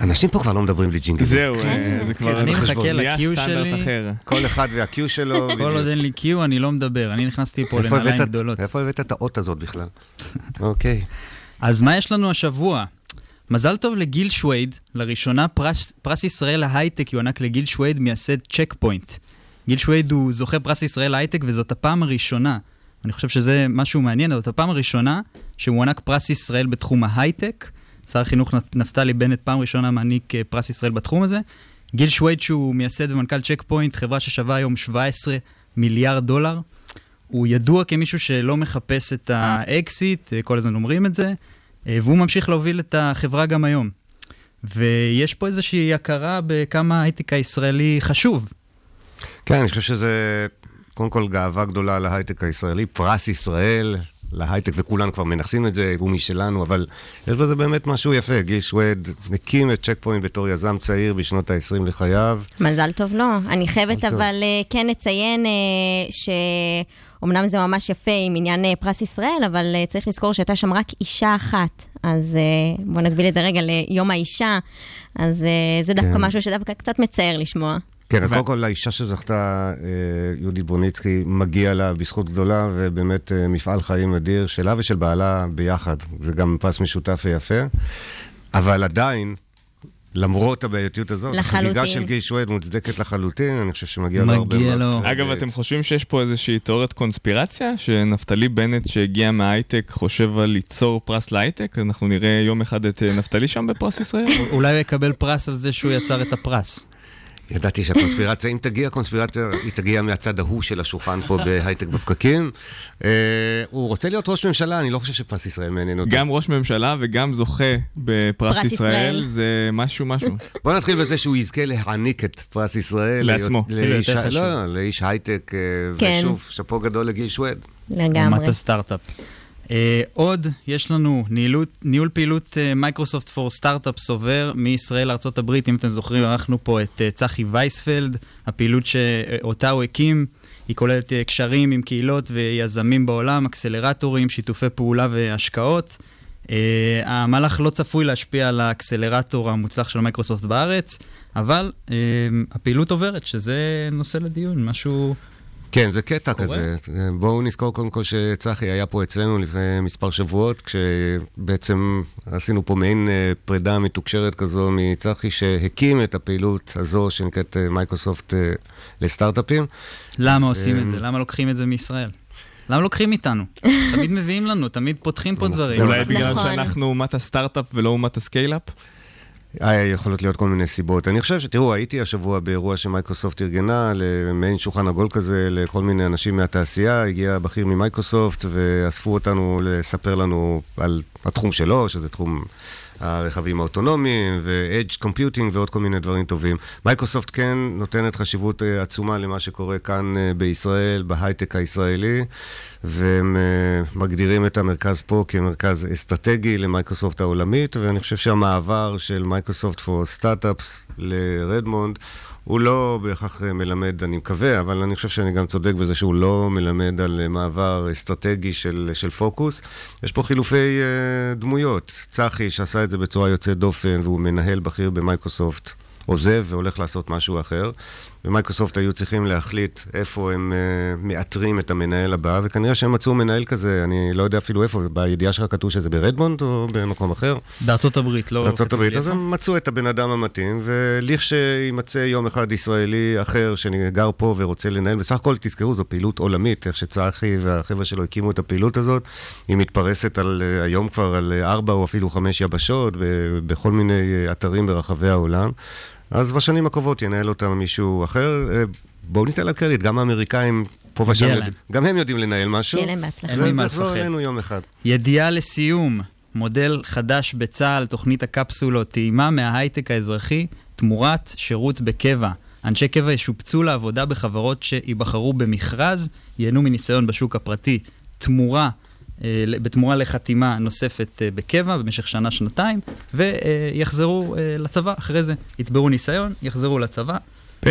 אנשים פה כבר לא מדברים בלי ג'ינגל. זהו, אה, זה כבר אני מחכה סטנדרט שלי. כל אחד וה-cue שלו. כל עוד אין לי cue, אני לא מדבר. אני נכנסתי פה איפה לנעליים גדולות. איפה הבאת את האות הזאת בכלל? אוקיי. אז מה יש לנו השבוע? מזל טוב לגיל שווייד, לראשונה פרס, פרס ישראל להייטק יוענק לגיל שווייד, מייסד צ'ק פוינט. גיל שווייד הוא זוכה פרס ישראל להייטק, וזאת הפעם הראשונה, אני חושב שזה משהו מעניין, זאת הפעם הראשונה שמוענק פרס ישראל בתחום ההייטק. שר החינוך נפתלי בנט פעם ראשונה מעניק אה, פרס ישראל בתחום הזה. גיל שווייד שהוא מייסד ומנכ"ל צ'ק פוינט, חברה ששווה היום 17 מיליארד דולר. הוא ידוע כמישהו שלא מחפש את האקזיט, אה, כל הזמן אומרים את זה, אה, והוא ממשיך להוביל את החברה גם היום. ויש פה איזושהי הכרה בכמה ההייטק הישראלי חשוב. כן, אני חושב שזה קודם כל גאווה גדולה להייטק הישראלי, פרס ישראל להייטק, וכולנו כבר מנכסים את זה, הוא משלנו, אבל יש בזה באמת משהו יפה. גיל שוויד הקים את צ'ק פוינט בתור יזם צעיר בשנות ה-20 לחייו. מזל טוב לו. אני חייבת טוב. אבל אה, כן לציין אה, שאומנם זה ממש יפה עם עניין אה, פרס ישראל, אבל צריך לזכור שהייתה שם רק אישה אחת. אז בואו נגביל את זה רגע ליום האישה. אז זה דווקא כן. משהו שדווקא קצת מצער לשמוע. כן, אז קודם כל לאישה שזכתה, אה, יהודית בוניצקי, מגיע לה בזכות גדולה, ובאמת אה, מפעל חיים אדיר שלה ושל בעלה ביחד. זה גם פרס משותף ויפה. אבל עדיין, למרות הבעייתיות הזאת, לחלוטין. החגיגה של גיל שוויד מוצדקת לחלוטין, אני חושב שמגיע לו הרבה... מגיע מאוד לו. אגב, אתם חושבים שיש פה איזושהי תיאוריית קונספירציה? שנפתלי בנט שהגיע מההייטק חושב על ליצור פרס להייטק? אנחנו נראה יום אחד את אה, נפתלי שם בפרס ישראל? אולי הוא יקבל פרס על זה שהוא יצר את הפרס. ידעתי שהקונספירציה, אם תגיע קונספירציה, היא תגיע מהצד ההוא של השולחן פה בהייטק בפקקים. אה, הוא רוצה להיות ראש ממשלה, אני לא חושב שפרס ישראל מעניין אותו. גם ראש ממשלה וגם זוכה בפרס פרס ישראל. זה משהו משהו. בוא נתחיל בזה שהוא יזכה להעניק את פרס ישראל. לעצמו, לאיש-. לא, לאיש הייטק, אה, כן. ושוב, שאפו גדול לגיל שוויד. לגמרי. רמת הסטארט-אפ. אה, עוד, יש לנו ניהול, ניהול פעילות Microsoft for Startup עובר מישראל לארה"ב, אם אתם זוכרים, ערכנו פה את אה, צחי וייספלד, הפעילות שאותה הוא הקים, היא כוללת אה, קשרים עם קהילות ויזמים בעולם, אקסלרטורים, שיתופי פעולה והשקעות. אה, המהלך לא צפוי להשפיע על האקסלרטור המוצלח של מייקרוסופט בארץ, אבל אה, הפעילות עוברת, שזה נושא לדיון, משהו... כן, זה קטע קורה. כזה. בואו נזכור קודם כל שצחי היה פה אצלנו לפני מספר שבועות, כשבעצם עשינו פה מעין אה, פרידה מתוקשרת כזו מצחי, שהקים את הפעילות הזו שנקראת אה, מייקרוסופט אה, לסטארט-אפים. למה עושים את זה? למה לוקחים את זה מישראל? למה לוקחים איתנו? תמיד מביאים לנו, תמיד פותחים פה דברים. אולי בגלל נכון. שאנחנו אומת הסטארט-אפ ולא אומת ה scale-up? אה, יכולות להיות כל מיני סיבות. אני חושב שתראו, הייתי השבוע באירוע שמייקרוסופט ארגנה, למעין שולחן עגול כזה, לכל מיני אנשים מהתעשייה. הגיע בכיר ממייקרוסופט ואספו אותנו לספר לנו על התחום שלו, שזה תחום הרכבים האוטונומיים, ו-Edge Computing ועוד כל מיני דברים טובים. מייקרוסופט כן נותנת חשיבות אה, עצומה למה שקורה כאן אה, בישראל, בהייטק הישראלי, והם אה, מגדירים את המרכז פה כמרכז אסטרטגי למייקרוסופט העולמית, ואני חושב שהמעבר של Microsoft for Startups לרדמונד הוא לא בהכרח אה, מלמד, אני מקווה, אבל אני חושב שאני גם צודק בזה שהוא לא מלמד על אה, מעבר אסטרטגי של, של פוקוס. יש פה חילופי אה, דמויות. צחי, שעשה את זה בצורה יוצאת דופן, והוא מנהל בכיר במייקרוסופט, עוזב והולך לעשות משהו אחר. ומייקרוסופט היו צריכים להחליט איפה הם אה, מאתרים את המנהל הבא, וכנראה שהם מצאו מנהל כזה, אני לא יודע אפילו איפה, בידיעה שלך כתוב שזה ברדמונד או במקום אחר? בארצות הברית, לא... בארצות הברית, אז. הם מצאו את הבן אדם המתאים, ולכשיימצא יום אחד ישראלי אחר שגר פה ורוצה לנהל, בסך הכל תזכרו, זו פעילות עולמית, איך שצחי והחבר'ה שלו הקימו את הפעילות הזאת, היא מתפרסת על, אה, היום כבר על אה, ארבע או אפילו חמש יבשות, בכל מיני אתרים ברחבי העולם. אז בשנים הקרובות ינהל אותם מישהו אחר. אה, בואו ניתן לה קרדיט, גם האמריקאים פה ושם. גם הם יודעים לנהל משהו. שיהיה להם בהצלחה. אין לי מה וזה יחזור לפחד. אלינו יום אחד. ידיעה לסיום, מודל חדש בצה"ל, תוכנית הקפסולות, טעימה מההייטק האזרחי תמורת שירות בקבע. אנשי קבע ישופצו לעבודה בחברות שייבחרו במכרז, ייהנו מניסיון בשוק הפרטי תמורה, בתמורה לחתימה נוספת אה, בקבע במשך שנה-שנתיים, ויחזרו אה, לצבא אחרי זה. יצברו ניסיון, יחזרו לצבא.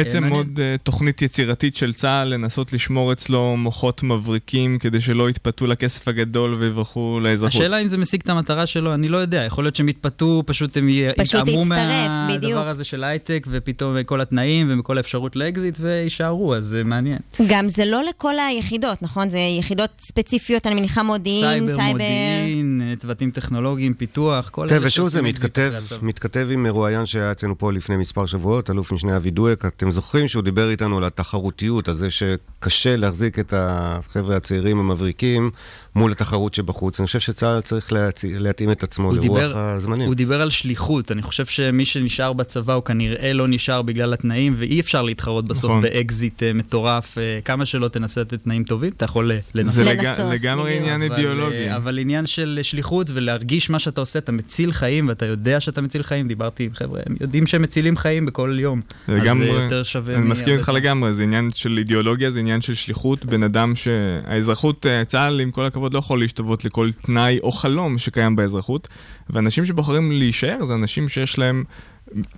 בעצם מעניין. עוד אה, תוכנית יצירתית של צה"ל לנסות לשמור אצלו מוחות מבריקים כדי שלא יתפתו לכסף הגדול ויברחו לאזרחות. השאלה אם זה משיג את המטרה שלו, אני לא יודע. יכול להיות שהם יתפתו, פשוט הם י- פשוט יתעמרו יצטרף, בדיוק. מהדבר הזה של הייטק, ופתאום כל התנאים ומכל האפשרות לאקזיט, ויישארו, אז זה מעניין. גם זה לא לכל היחידות, נכון? זה יחידות ספציפיות, אני מניחה מודיעין, סייבר, סייבר. מודיעין, אה, צוותים טכנולוגיים, פיתוח, כל כן, אלה ושוב זה שעושים מתכתב. מתכתב עם מרואיין שהיה אצלנו פה לפני מספר שבועות, אלוף משנה אבי דואק. אתם זוכרים שהוא דיבר איתנו על התחרותיות, על זה שקשה להחזיק את החבר'ה הצעירים המבריקים מול התחרות שבחוץ. אני חושב שצה"ל צריך להצ... להתאים את עצמו לרוח דיבר, הזמנים. הוא דיבר על שליחות, אני חושב שמי שנשאר בצבא הוא כנראה לא נשאר בגלל התנאים, ואי אפשר להתחרות בסוף נכון. באקזיט אה, מטורף, אה, כמה שלא תנסה לתת תנאים טובים, אתה יכול לנסות. זה לג- לגמרי עניין אבל, אידיאולוגי. אה, אבל עניין של שליחות ולהרגיש מה שאתה עושה, אתה מציל חיים ואתה יודע שאתה מציל חיים, דיברתי עם חבר'ה, הם יודעים שהם מצילים חיים בכל יום. אז לגמרי, זה יותר שווה אני מסכים איתך לגמרי, זה עניין של אידיאולוגיה, זה עניין של שליחות. בן אדם שהאזרחות, צה"ל, עם כל הכבוד, לא יכול להשתוות לכל תנאי או חלום שקיים באזרחות. ואנשים שבוחרים להישאר זה אנשים שיש להם...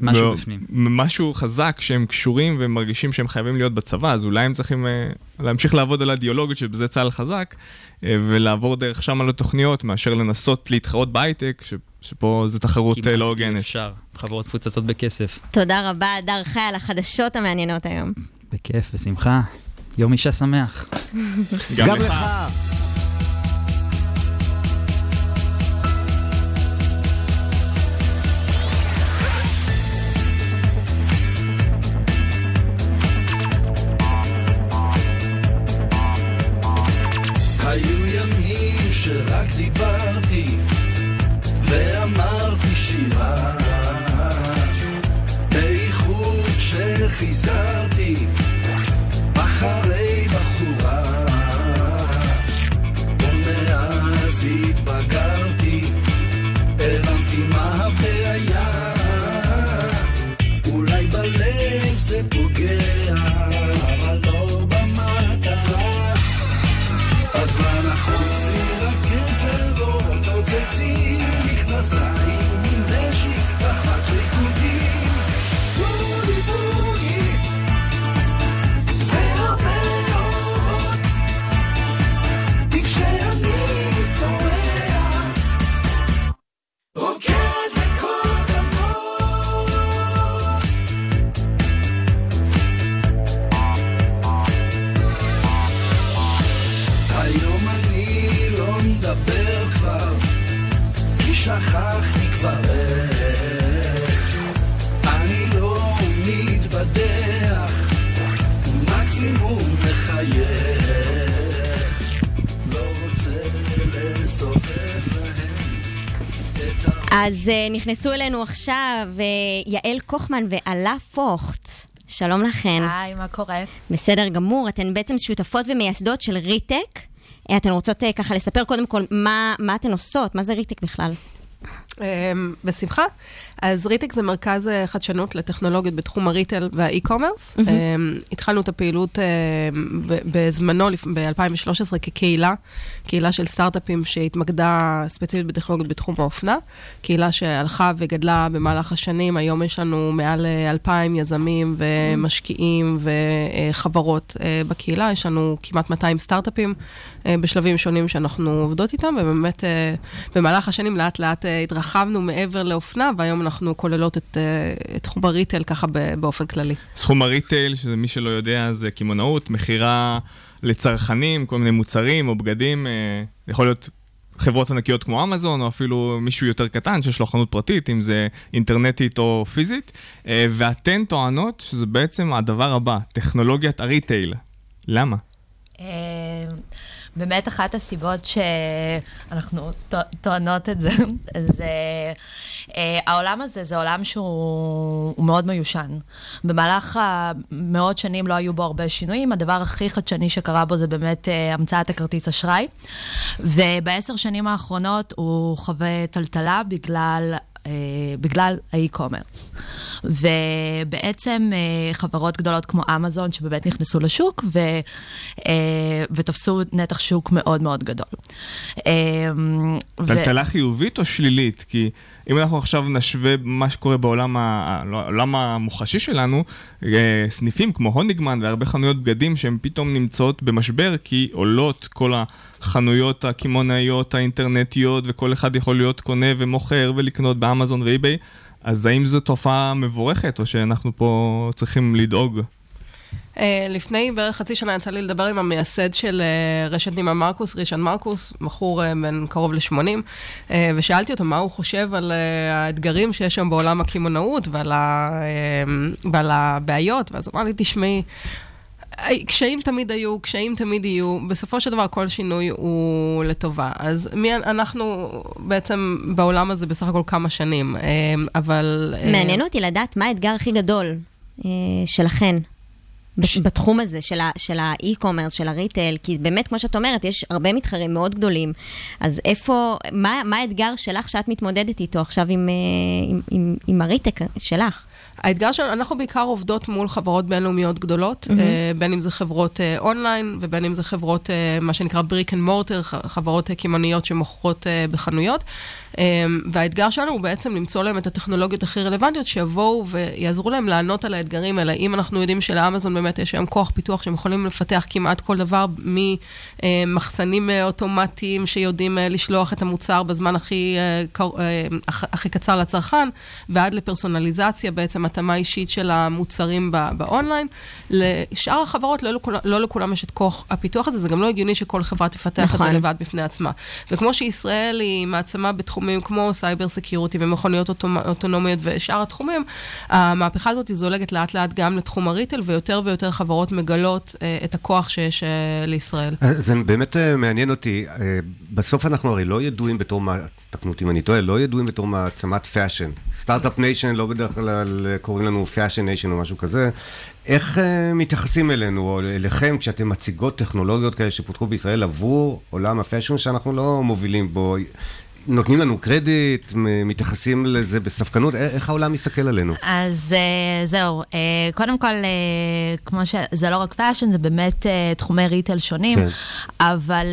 משהו לא- בפנים. משהו חזק שהם קשורים והם מרגישים שהם חייבים להיות בצבא, אז אולי הם צריכים אה, להמשיך לעבוד על האידיאולוגיות שבזה צה"ל חזק, אה, ולעבור דרך שם על התוכניות, מאשר לנסות להתחרות בהייטק, ש- שפה זה תחרות אה, לא הוגנת. אפשר, חברות מפוצצות בכסף. תודה רבה, הדר חי, על החדשות המעניינות היום. בכיף, בשמחה. יום אישה שמח. גם לך. אז uh, נכנסו אלינו עכשיו uh, יעל קוחמן ואלה פוכט. שלום לכן. היי, מה קורה? בסדר גמור, אתן בעצם שותפות ומייסדות של ריטק. אה, אתן רוצות uh, ככה לספר קודם כל מה, מה אתן עושות, מה זה ריטק בכלל? אמ, בשמחה. אז ריטק זה מרכז אה, חדשנות לטכנולוגיות בתחום הריטל והאי-קומרס. אמ, התחלנו את הפעילות אמ, בזמנו, ב-2013, כקהילה, קהילה של סטארט-אפים שהתמקדה ספציפית בטכנולוגיות בתחום האופנה. קהילה שהלכה וגדלה במהלך השנים, היום יש לנו מעל אה, 2,000 יזמים ומשקיעים וחברות אה, בקהילה, יש לנו כמעט 200 סטארט-אפים אה, בשלבים שונים שאנחנו עובדות איתם, ובאמת אה, במהלך השנים לאט לאט אה, התרחבנו מעבר לאופנה, והיום אנחנו כוללות את, אה, את תחום הריטל ככה ב- באופן כללי. סכום הריטייל, שזה מי שלא יודע, זה קמעונאות, מכירה לצרכנים, כל מיני מוצרים או בגדים, אה, יכול להיות חברות ענקיות כמו אמזון, או אפילו מישהו יותר קטן שיש לו חנות פרטית, אם זה אינטרנטית או פיזית, אה, ואתן טוענות שזה בעצם הדבר הבא, טכנולוגיית הריטייל. למה? באמת אחת הסיבות שאנחנו טוע- טוענות את זה, זה אה, העולם הזה זה עולם שהוא הוא מאוד מיושן. במהלך המאות שנים לא היו בו הרבה שינויים, הדבר הכי חדשני שקרה בו זה באמת אה, המצאת הכרטיס אשראי, ובעשר שנים האחרונות הוא חווה טלטלה בגלל... אה, בגלל האי-קומרס. ובעצם אה, חברות גדולות כמו אמזון, שבאמת נכנסו לשוק ו, אה, ותפסו נתח שוק מאוד מאוד גדול. אה, ו- טלטלה חיובית או שלילית? כי אם אנחנו עכשיו נשווה מה שקורה בעולם ה- העולם המוחשי שלנו, סניפים כמו הוניגמן והרבה חנויות בגדים שהן פתאום נמצאות במשבר כי עולות כל החנויות הקמעונאיות האינטרנטיות וכל אחד יכול להיות קונה ומוכר ולקנות באמזון ואיביי, אז האם זו תופעה מבורכת או שאנחנו פה צריכים לדאוג? אה, לפני בערך חצי שנה יצא לי לדבר עם המייסד של אה, רשת נימה מרקוס, רישן מרקוס, בחור אה, בן קרוב ל-80, ושאלתי אותו מה הוא חושב על האתגרים שיש שם בעולם הקמעונאות ועל, ה, ועל הבעיות, ואז הוא אמר לי, תשמעי, קשיים תמיד היו, קשיים תמיד יהיו, בסופו של דבר כל שינוי הוא לטובה. אז מי, אנחנו בעצם בעולם הזה בסך הכל כמה שנים, אה, אבל... אה, מעניין אותי לדעת מה האתגר הכי גדול אה, שלכן. ב- בתחום הזה של ה- של האי-קומרס, של הריטייל, כי באמת, כמו שאת אומרת, יש הרבה מתחרים מאוד גדולים. אז איפה, מה, מה האתגר שלך שאת מתמודדת איתו עכשיו עם, עם, עם, עם ה retail tech שלך? האתגר שלנו, אנחנו בעיקר עובדות מול חברות בינלאומיות גדולות. אה, בין אם זה חברות אה, אונליין ובין אם זה חברות, אה, מה שנקרא brick and mortar, חברות קמעוניות שמוכרות בחנויות. והאתגר שלנו הוא בעצם למצוא להם את הטכנולוגיות הכי רלוונטיות, שיבואו ויעזרו להם לענות על האתגרים האלה. אם אנחנו יודעים שלאמזון באמת יש היום כוח פיתוח שהם יכולים לפתח כמעט כל דבר, ממחסנים אוטומטיים שיודעים לשלוח את המוצר בזמן הכי, הכי קצר לצרכן, ועד לפרסונליזציה, בעצם התאמה אישית של המוצרים ב- באונליין. לשאר החברות, לא לכולם, לא לכולם יש את כוח הפיתוח הזה, זה גם לא הגיוני שכל חברה תפתח את נכון. זה לבד בפני עצמה. וכמו שישראל היא מעצמה בתחומים כמו cyber security ומכוניות אוטונומיות ושאר התחומים, המהפכה הזאת זולגת לאט לאט גם לתחום ה retail, ויותר ויותר חברות מגלות אה, את הכוח שיש אה, לישראל. זה באמת אה, מעניין אותי. אה, בסוף אנחנו הרי לא ידועים בתור, מה- תקנו אותי אם אני טועה, לא ידועים בתור מעצמת fashion. start-up nation, לא בדרך כלל קוראים לנו fashion nation או משהו כזה. איך אה, מתייחסים אלינו או אליכם כשאתם מציגות טכנולוגיות כאלה שפותחו בישראל עבור עולם ה fashion שאנחנו לא מובילים בו? נותנים לנו קרדיט, מתייחסים לזה בספקנות, איך העולם מסתכל עלינו? אז אה, זהו, אה, קודם כל, אה, כמו ש... זה לא רק fashion, זה באמת תחומי ריטל שונים, כן. אבל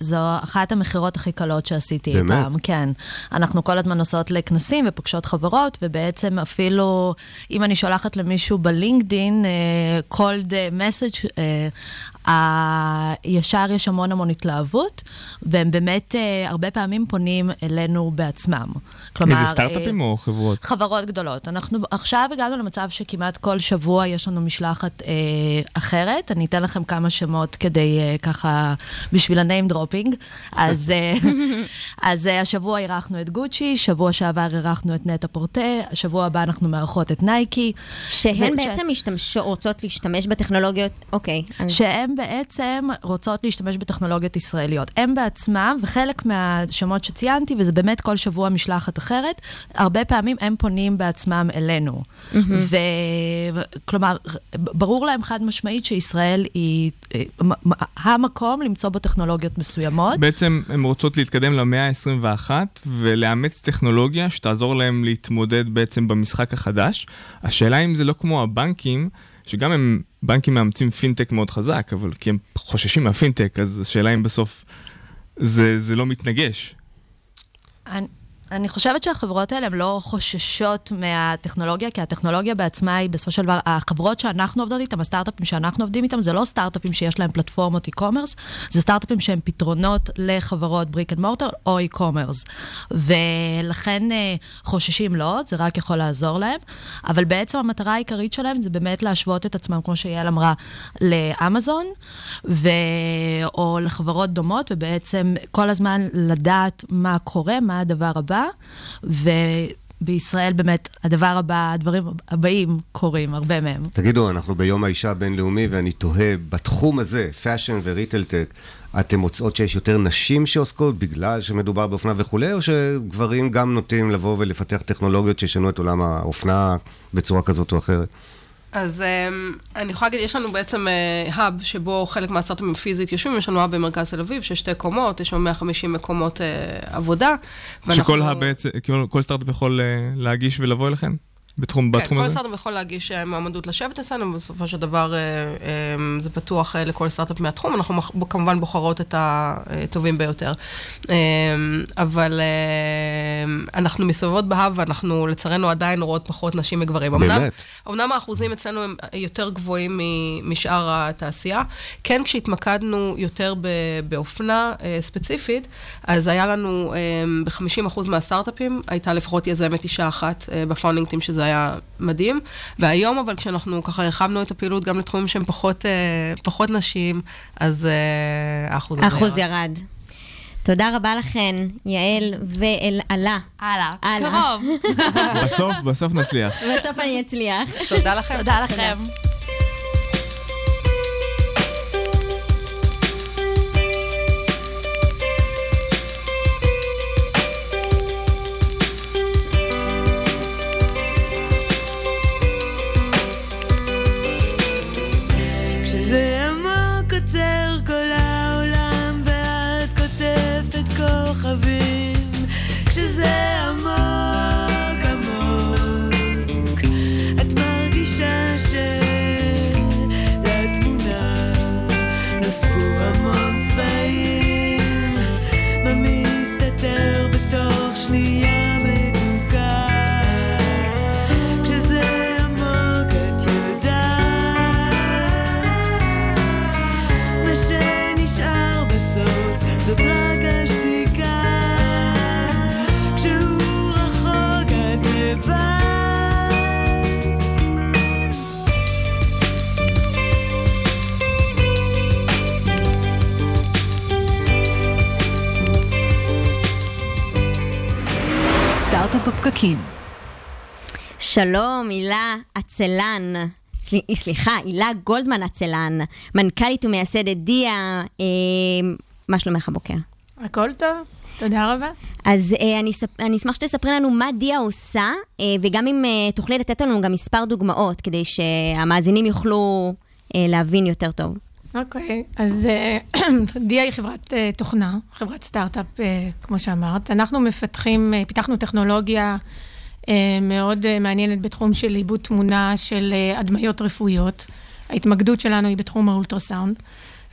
זו אחת המכירות הכי קלות שעשיתי באמת? פעם. כן. אנחנו כל הזמן נוסעות לכנסים ופוגשות חברות, ובעצם אפילו אם אני שולחת למישהו בלינקדין, cold message, ישר יש המון המון התלהבות, והם באמת אה, הרבה פעמים פונים אלינו בעצמם. כלומר... איזה סטארט-אפים אה, או חברות? חברות גדולות. אנחנו עכשיו הגענו למצב שכמעט כל שבוע יש לנו משלחת אה, אחרת. אני אתן לכם כמה שמות כדי אה, ככה, בשביל ה-name dropping. אז, אה, אז אה, השבוע אירחנו את גוצ'י, שבוע שעבר אירחנו את נטע פורטה, השבוע הבא אנחנו מארחות את נייקי. שהן ו- בעצם משתמש, רוצות להשתמש בטכנולוגיות, אוקיי. אז- שהן בעצם רוצות להשתמש בטכנולוגיות ישראליות. הם בעצמם, וחלק מהשמות שציינתי, וזה באמת כל שבוע משלחת אחרת, הרבה פעמים הם פונים בעצמם אלינו. מהמם. וכלומר, ברור להם חד משמעית שישראל היא אה, המקום למצוא בו טכנולוגיות מסוימות. בעצם הן רוצות להתקדם למאה ה-21 ולאמץ טכנולוגיה שתעזור להם להתמודד בעצם במשחק החדש. השאלה אם זה לא כמו הבנקים, שגם הם, בנקים מאמצים פינטק מאוד חזק, אבל כי הם חוששים מהפינטק, אז השאלה אם בסוף זה, זה לא מתנגש. אני, אני חושבת שהחברות האלה הן לא חוששות מהטכנולוגיה, כי הטכנולוגיה בעצמה היא בסופו של דבר, החברות שאנחנו עובדות איתן, הסטארט-אפים שאנחנו עובדים איתן, זה לא סטארט-אפים שיש להם פלטפורמות e-commerce, זה סטארט-אפים שהם פתרונות לחברות בריק אנד מורטר או e-commerce. ולכן אה, חוששים לא, זה רק יכול לעזור להם, אבל בעצם המטרה העיקרית שלהם זה באמת להשוות את עצמם, כמו שיעל אמרה, לאמזון, ו... או לחברות דומות, ובעצם כל הזמן לדעת מה קורה, מה הדבר הבא, ובישראל באמת הדבר הבא, הדברים הבאים קורים, הרבה מהם. תגידו, אנחנו ביום האישה הבינלאומי, ואני תוהה, בתחום הזה, fashion ו retail tech, אתם מוצאות שיש יותר נשים שעוסקות בגלל שמדובר באופנה וכולי, או שגברים גם נוטים לבוא ולפתח טכנולוגיות שישנו את עולם האופנה בצורה כזאת או אחרת? אז um, אני יכולה להגיד, יש לנו בעצם האב uh, שבו חלק מהסטארט-אפים פיזית יושבים, יש לנו האב במרכז תל אביב, שיש שתי קומות, יש שם 150 מקומות uh, עבודה. שכל ה- בעצם, כאילו, כל סטארט-אפ יכול אה, להגיש ולבוא אליכם? בתחום, כן, בתחום כל הזה? סטארט-אפ יכול להגיש אה, מועמדות לשבת אצלנו, ובסופו של דבר אה, אה, זה פתוח לכל סטארט-אפ מהתחום. אנחנו כמובן בוחרות את הטובים ביותר. אבל אנחנו מסתובבות ב hub, ואנחנו לצערנו עדיין רואות פחות נשים מגברים. אמנם- באמת? אמנם האחוזים אצלנו הם יותר גבוהים משאר התעשייה. כן, כשהתמקדנו יותר באופנה ספציפית, אז היה לנו, אה, ב-50% מהסטארט-אפים, הייתה לפחות יזמת אישה אחת אה, ב founding team, שזה היה מדהים. והיום, אבל כשאנחנו ככה הרחבנו את הפעילות גם לתחומים שהם פחות, אה, פחות נשים, אז אה, האחוז הזה האחוז ירד. תודה רבה לכן, יעל ואלעלה. הלאה. הלאה. קרוב. בסוף, בסוף נצליח. בסוף אני אצליח. תודה לכם. תודה לכם. reason. בפקקים. שלום, הילה עצלן. סל- סליחה, הילה גולדמן עצלן, מנכ"לית ומייסדת דיה. אה, מה שלומך הבוקר? הכל טוב, תודה רבה. אז אה, אני, אספ- אני אשמח שתספרי לנו מה דיה עושה, אה, וגם אם אה, תוכלי לתת לנו גם מספר דוגמאות, כדי שהמאזינים יוכלו אה, להבין יותר טוב. אוקיי, אז אה, דיה היא חברת אה, תוכנה, חברת סטארט-אפ, אה, כמו שאמרת. אנחנו מפתחים, אה, פיתחנו טכנולוגיה אה, מאוד אה, מעניינת בתחום של עיבוד תמונה של אה, הדמיות רפואיות. ההתמקדות שלנו היא בתחום האולטרסאונד.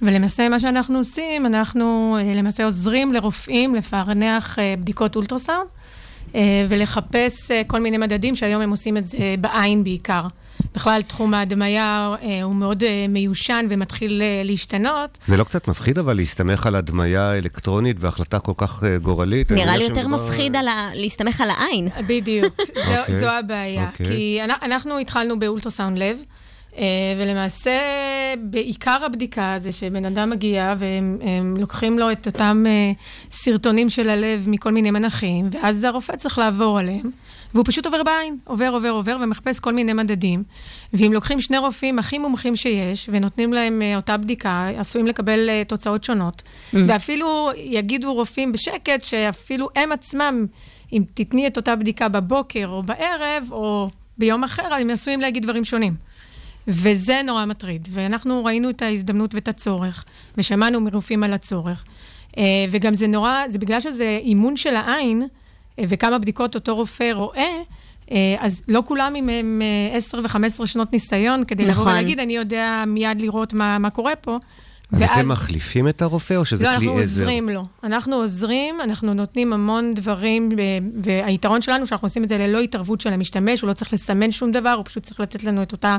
ולמעשה מה שאנחנו עושים, אנחנו אה, למעשה עוזרים לרופאים לפענח אה, בדיקות אולטרסאונד אה, ולחפש אה, כל מיני מדדים שהיום הם עושים את זה בעין בעיקר. בכלל תחום ההדמיה אה, הוא מאוד אה, מיושן ומתחיל אה, להשתנות. זה לא קצת מפחיד אבל להסתמך על הדמיה אלקטרונית והחלטה כל כך גורלית? נראה לי יותר מפחיד על ה... להסתמך על העין. בדיוק, זו, אוקיי, זו הבעיה. אוקיי. כי אנ- אנחנו התחלנו באולטרסאונד לב, ולמעשה בעיקר הבדיקה זה שבן אדם מגיע והם הם לוקחים לו את אותם סרטונים של הלב מכל מיני מנחים, ואז הרופא צריך לעבור עליהם. והוא פשוט עובר בעין, עובר, עובר, עובר, ומחפש כל מיני מדדים. ואם לוקחים שני רופאים הכי מומחים שיש, ונותנים להם אה, אותה בדיקה, עשויים לקבל אה, תוצאות שונות. Mm. ואפילו יגידו רופאים בשקט, שאפילו הם עצמם, אם תתני את אותה בדיקה בבוקר או בערב, או ביום אחר, הם עשויים להגיד דברים שונים. וזה נורא מטריד. ואנחנו ראינו את ההזדמנות ואת הצורך, ושמענו מרופאים על הצורך. אה, וגם זה נורא, זה בגלל שזה אימון של העין, וכמה בדיקות אותו רופא רואה, אה, אז לא כולם עם הם, אה, 10 ו-15 שנות ניסיון, כדי לבוא נכון. ולהגיד, אני יודע מיד לראות מה, מה קורה פה. אז ואז- אתם מחליפים את הרופא או שזה לא, כלי אנחנו עזר? עוזרים לו. אנחנו עוזרים, אנחנו נותנים המון דברים, והיתרון שלנו, שאנחנו עושים את זה ללא התערבות של המשתמש, הוא לא צריך לסמן שום דבר, הוא פשוט צריך לתת לנו את אותה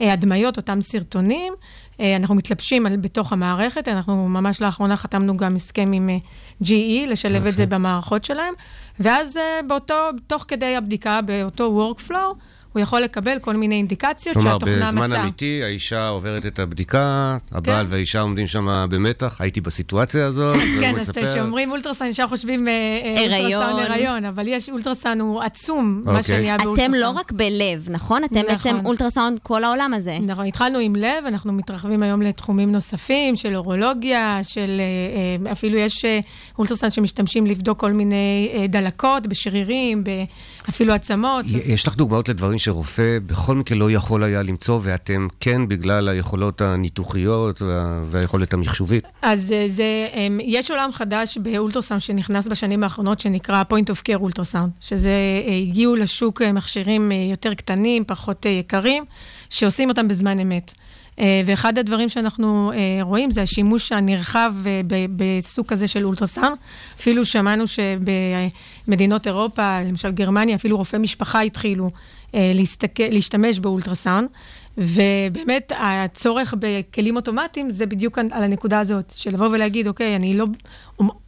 אה, הדמיות, אותם סרטונים. אה, אנחנו מתלבשים על, בתוך המערכת, אנחנו ממש לאחרונה חתמנו גם הסכם עם אה, GE, לשלב את זה במערכות שלהם, ואז אה, באותו, תוך כדי הבדיקה, באותו workflow, הוא יכול לקבל כל מיני אינדיקציות כלומר, שהתוכנה בזמן מצאה. אמיתי האישה עוברת את הבדיקה, הבעל כן. והאישה עומדים שם במתח, הייתי בסיטואציה הזאת, כן, אז. כשאומרים אולטרסאונד, ישר חושבים אה, אה. אולטרסאונד הריון, אבל יש אולטרסאונד הוא עצום, מה אוקיי. שנהיה באולטרסאונד. אתם לא רק בלב, נכון? אתם נכון. בעצם אולטרסאונד כל העולם הזה. נכון, התחלנו עם לב, אנחנו מתרחבים היום לתחומים נוספים, של אורולוגיה, של אה, אפילו יש אולטרסאונד שמשתמשים לבדוק כל מיני דלקות בשרירים, ב- אפילו עצמות. יש לך דוגמאות לדברים שרופא בכל מקרה לא יכול היה למצוא, ואתם כן, בגלל היכולות הניתוחיות וה- והיכולת המחשובית? אז אה, זה, אמ, יש עולם חדש באולטרסאונד שנכנס בשנים האחרונות, שנקרא point of care אולטרסאונד, שזה, אה, הגיעו לשוק אה, מכשירים יותר קטנים, פחות יקרים, שעושים אותם בזמן אמת. אה, ואחד הדברים שאנחנו אה, רואים זה השימוש הנרחב אה, בסוג כזה של אולטרסאונד. אפילו שמענו שבמדינות אירופה, למשל גרמניה, אפילו רופאי משפחה התחילו להסתכל, להשתמש באולטרסאונד. ובאמת, הצורך בכלים אוטומטיים זה בדיוק על הנקודה הזאת, של לבוא ולהגיד, אוקיי, אני לא...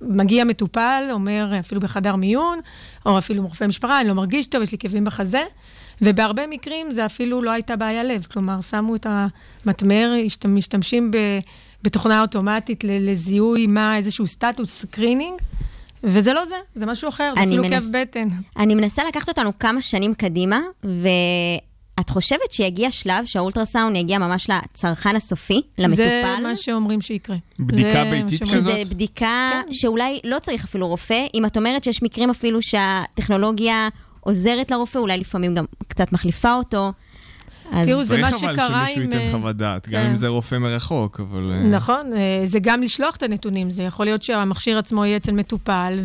מגיע מטופל, אומר, אפילו בחדר מיון, או אפילו מרופא משפחה, אני לא מרגיש טוב, יש לי כאבים בחזה, ובהרבה מקרים זה אפילו לא הייתה בעיה לב. כלומר, שמו את המתמר, משתמשים ב, בתוכנה אוטומטית ל- לזיהוי מה איזשהו סטטוס, screening, וזה לא זה, זה משהו אחר, זה אני אפילו מנס- כאב בטן. אני מנסה לקחת אותנו כמה שנים קדימה, ואת חושבת שיגיע שלב שהאולטרסאונד יגיע ממש לצרכן הסופי, למטופל? זה מה שאומרים שיקרה. בדיקה זה ביתית. כזאת? שזה בדיקה שאולי לא צריך אפילו רופא, אם את אומרת שיש מקרים אפילו שהטכנולוגיה עוזרת לרופא, אולי לפעמים גם קצת מחליפה אותו. אז... תראו, זה מה צריך שקרה אבל שמישהו עם, ייתן אה, חוות דעת, גם כן. אם זה רופא מרחוק, אבל... אה, נכון, אה, זה גם לשלוח את הנתונים, זה יכול להיות שהמכשיר עצמו יהיה אצל מטופל,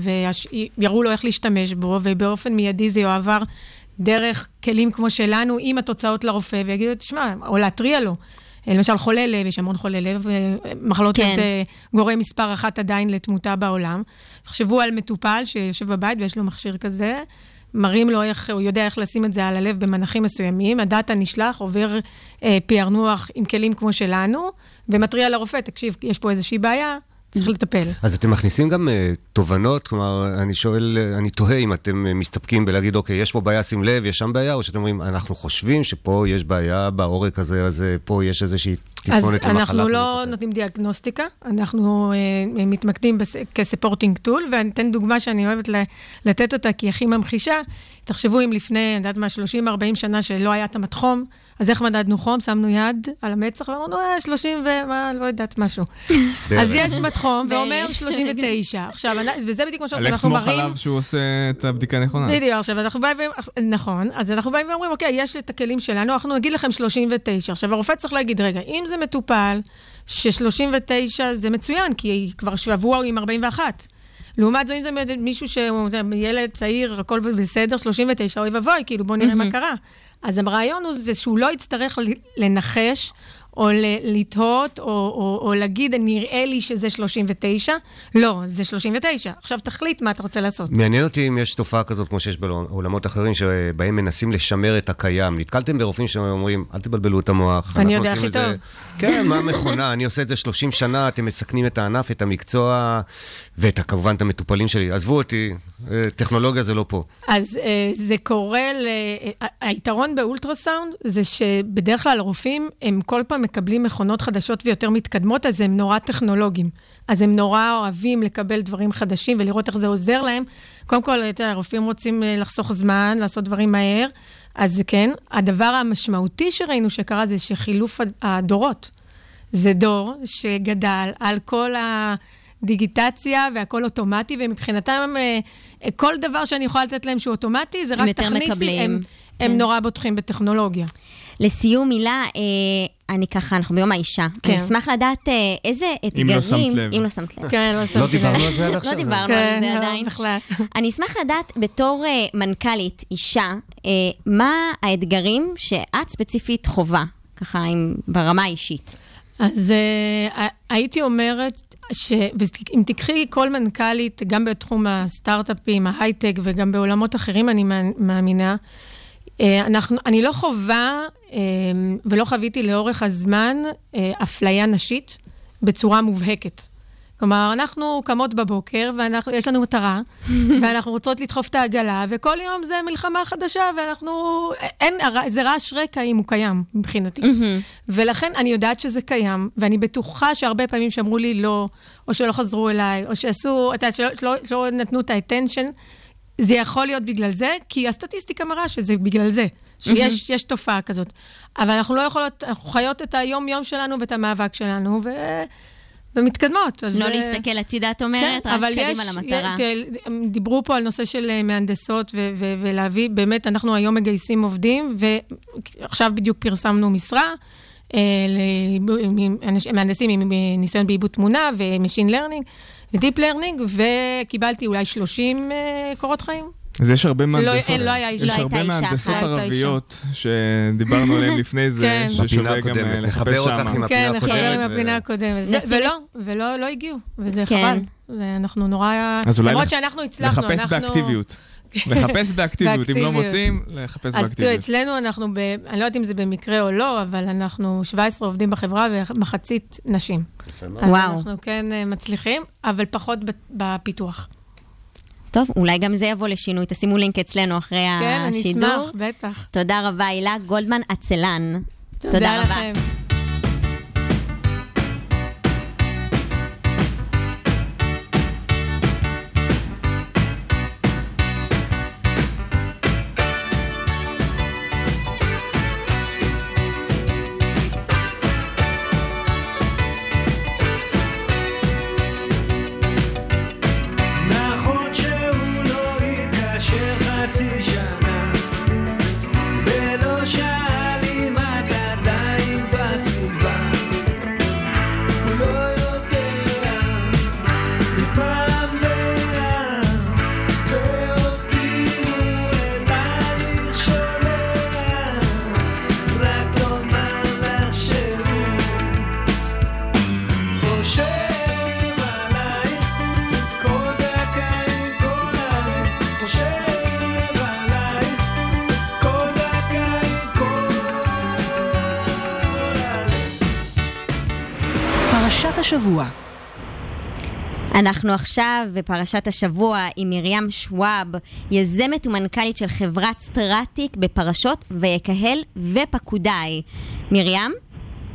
ויראו לו איך להשתמש בו, ובאופן מיידי זה יועבר דרך כלים כמו שלנו, עם התוצאות לרופא, ויגידו, תשמע, או להתריע לו. למשל, חולה לב, יש המון חולי לב, מחלות כן. לב זה גורם מספר אחת עדיין לתמותה בעולם. תחשבו על מטופל שיושב בבית ויש לו מכשיר כזה, מראים לו איך, הוא יודע איך לשים את זה על הלב במנחים מסוימים, הדאטה נשלח, עובר אה, פענוח עם כלים כמו שלנו, ומתריע לרופא, תקשיב, יש פה איזושהי בעיה, צריך לטפל. אז אתם מכניסים גם uh, תובנות, כלומר, אני שואל, אני תוהה אם אתם uh, מסתפקים בלהגיד, אוקיי, יש פה בעיה, שים לב, יש שם בעיה, או שאתם אומרים, אנחנו חושבים שפה יש בעיה בעורק הזה, אז uh, פה יש איזושהי תסמונת למחלה. אנחנו. לא נותנים דיאגנוסטיקה, אנחנו אה, מתמקדים בס- כספורטינג טול, ואני אתן דוגמה שאני אוהבת ל- לתת אותה, כי היא הכי ממחישה. תחשבו אם לפני, אני יודעת מה, 30-40 שנה שלא היה את המתחום, אז איך מדדנו חום? שמנו יד על המצח ואמרנו, אה, 30 ומה, לא יודעת, משהו. אז יש מתחום ואומר 39. עכשיו, וזה בדיוק מה על שאנחנו מראים. עליו שהוא עושה את הבדיקה הנכונה. בדיוק, עכשיו אנחנו באים, ואומרים- נכון, אז אנחנו באים ואומרים, אוקיי, יש את הכלים שלנו, אנחנו נגיד לכם 39. עכשיו, הרופא צריך להגיד, רגע, אם זה מטופל, ש-39 זה מצוין, כי כבר שבוע עם 41. לעומת זאת, אם זה מישהו שהוא ילד צעיר, הכל בסדר, 39, אוי ואבוי, כאילו, בואו נראה מה קרה. אז הרעיון הוא זה שהוא לא יצטרך לנחש, או לתהות, או, או, או להגיד, נראה לי שזה 39. לא, זה 39. עכשיו תחליט מה אתה רוצה לעשות. מעניין אותי אם יש תופעה כזאת, כמו שיש בעולמות אחרים, שבהם מנסים לשמר את הקיים. נתקלתם ברופאים שאומרים, אל תבלבלו את המוח. אני יודע הכי את זה." כן, מה מכונה? אני עושה את זה 30 שנה, אתם מסכנים את הענף, את המקצוע, וכמובן את המטופלים שלי. עזבו אותי, אה, טכנולוגיה זה לא פה. אז אה, זה קורה, ל... ה- היתרון באולטרסאונד זה שבדרך כלל הרופאים, הם כל פעם מקבלים מכונות חדשות ויותר מתקדמות, אז הם נורא טכנולוגיים. אז הם נורא אוהבים לקבל דברים חדשים ולראות איך זה עוזר להם. קודם כל, הרופאים רוצים אה, לחסוך זמן, לעשות דברים מהר, אז כן. הדבר המשמעותי שראינו שקרה זה שחילוף הד- הדורות. זה דור שגדל על כל הדיגיטציה והכל אוטומטי, ומבחינתם אה, כל דבר שאני יכולה לתת להם שהוא אוטומטי, זה רק תכניסי. הם, הם כן. נורא בוטחים בטכנולוגיה. לסיום, מילה, אה, אני ככה, אנחנו ביום האישה. כן. אני אשמח לדעת אה, איזה אתגרים... אם לא שמת לב. אם לא שמת לב. כן, לא לא לב. דיברנו על זה עד לא עכשיו. דיברנו כן, על זה לא, עדיין. בכלל. אני אשמח לדעת, בתור אה, מנכ"לית, אישה, מה האתגרים שאת ספציפית חווה, ככה עם, ברמה האישית? אז אה, הייתי אומרת, שאם תיקחי כל מנכ"לית, גם בתחום הסטארט-אפים, ההייטק וגם בעולמות אחרים, אני מאמ- מאמינה, אה, אנחנו, אני לא חווה אה, ולא חוויתי לאורך הזמן אה, אפליה נשית בצורה מובהקת. כלומר, אנחנו קמות בבוקר, ויש לנו מטרה, ואנחנו רוצות לדחוף את העגלה, וכל יום זה מלחמה חדשה, ואנחנו... אין, זה רעש רקע אם הוא קיים, מבחינתי. ולכן אני יודעת שזה קיים, ואני בטוחה שהרבה פעמים שאמרו לי לא, או שלא חזרו אליי, או שעשו, אתה יודע, שלא, שלא, שלא נתנו את האטנשן, זה יכול להיות בגלל זה, כי הסטטיסטיקה מראה שזה בגלל זה, שיש יש תופעה כזאת. אבל אנחנו לא יכולות, אנחנו חיות את היום-יום שלנו ואת המאבק שלנו, ו... ומתקדמות. אז לא זה- להסתכל הצידה, את אומרת, רק אבל קדימה יש, למטרה. הם דיברו פה על נושא של אה, מהנדסות ו- ו- ולהביא, באמת, אנחנו היום מגייסים עובדים, ועכשיו בדיוק פרסמנו משרה. אה, מהנדסים עם אה, ניסיון בעיבוד תמונה ו-Machine Learning ו-Deep Learning, וקיבלתי אולי 30 אה, קורות חיים. אז יש הרבה מהנדסות, לא היה אישה. יש לא הרבה מהנדסות. לא. ערביות שדיברנו עליהן לפני זה, כן. ששווה גם הקודמת, אה, נחבר לחפש אותך שם. עם הפינה כן, לחבר עם הפינה הקודמת. ולא, ולא לא הגיעו, וזה כן. חבל. ואנחנו נורא... אז אולי למרות לח- שאנחנו הצלחנו, לחפש אנחנו... באקטיביות. לחפש באקטיביות, אם לא באקטיביות. מוצאים, לחפש אז תראו, באקטיביות. אצלנו אנחנו, ב, אני לא יודעת אם זה במקרה או לא, אבל אנחנו 17 עובדים בחברה ומחצית נשים. וואו. אנחנו כן אה, מצליחים, אבל פחות בפיתוח. טוב, אולי גם זה יבוא לשינוי, תשימו לינק אצלנו אחרי כן, אני השידור. אשמח, בטח. תודה רבה, הילה גולדמן עצלן. תודה רבה. לכם. נכון השבוע. אנחנו עכשיו בפרשת השבוע עם מרים שוואב, יזמת ומנכ"לית של חברת סטרטיק בפרשות ויקהל ופקודיי. מרים?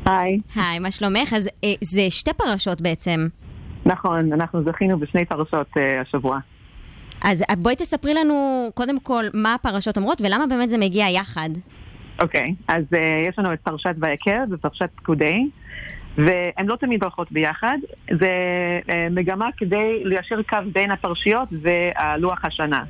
היי. היי, מה שלומך? אז אה, זה שתי פרשות בעצם. נכון, אנחנו זכינו בשני פרשות אה, השבוע. אז אה, בואי תספרי לנו קודם כל מה הפרשות אומרות ולמה באמת זה מגיע יחד. אוקיי, אז אה, יש לנו את פרשת ויקל ופרשת פקודי, והן לא תמיד הולכות ביחד. זה אה, מגמה כדי ליישר קו בין הפרשיות והלוח השנה.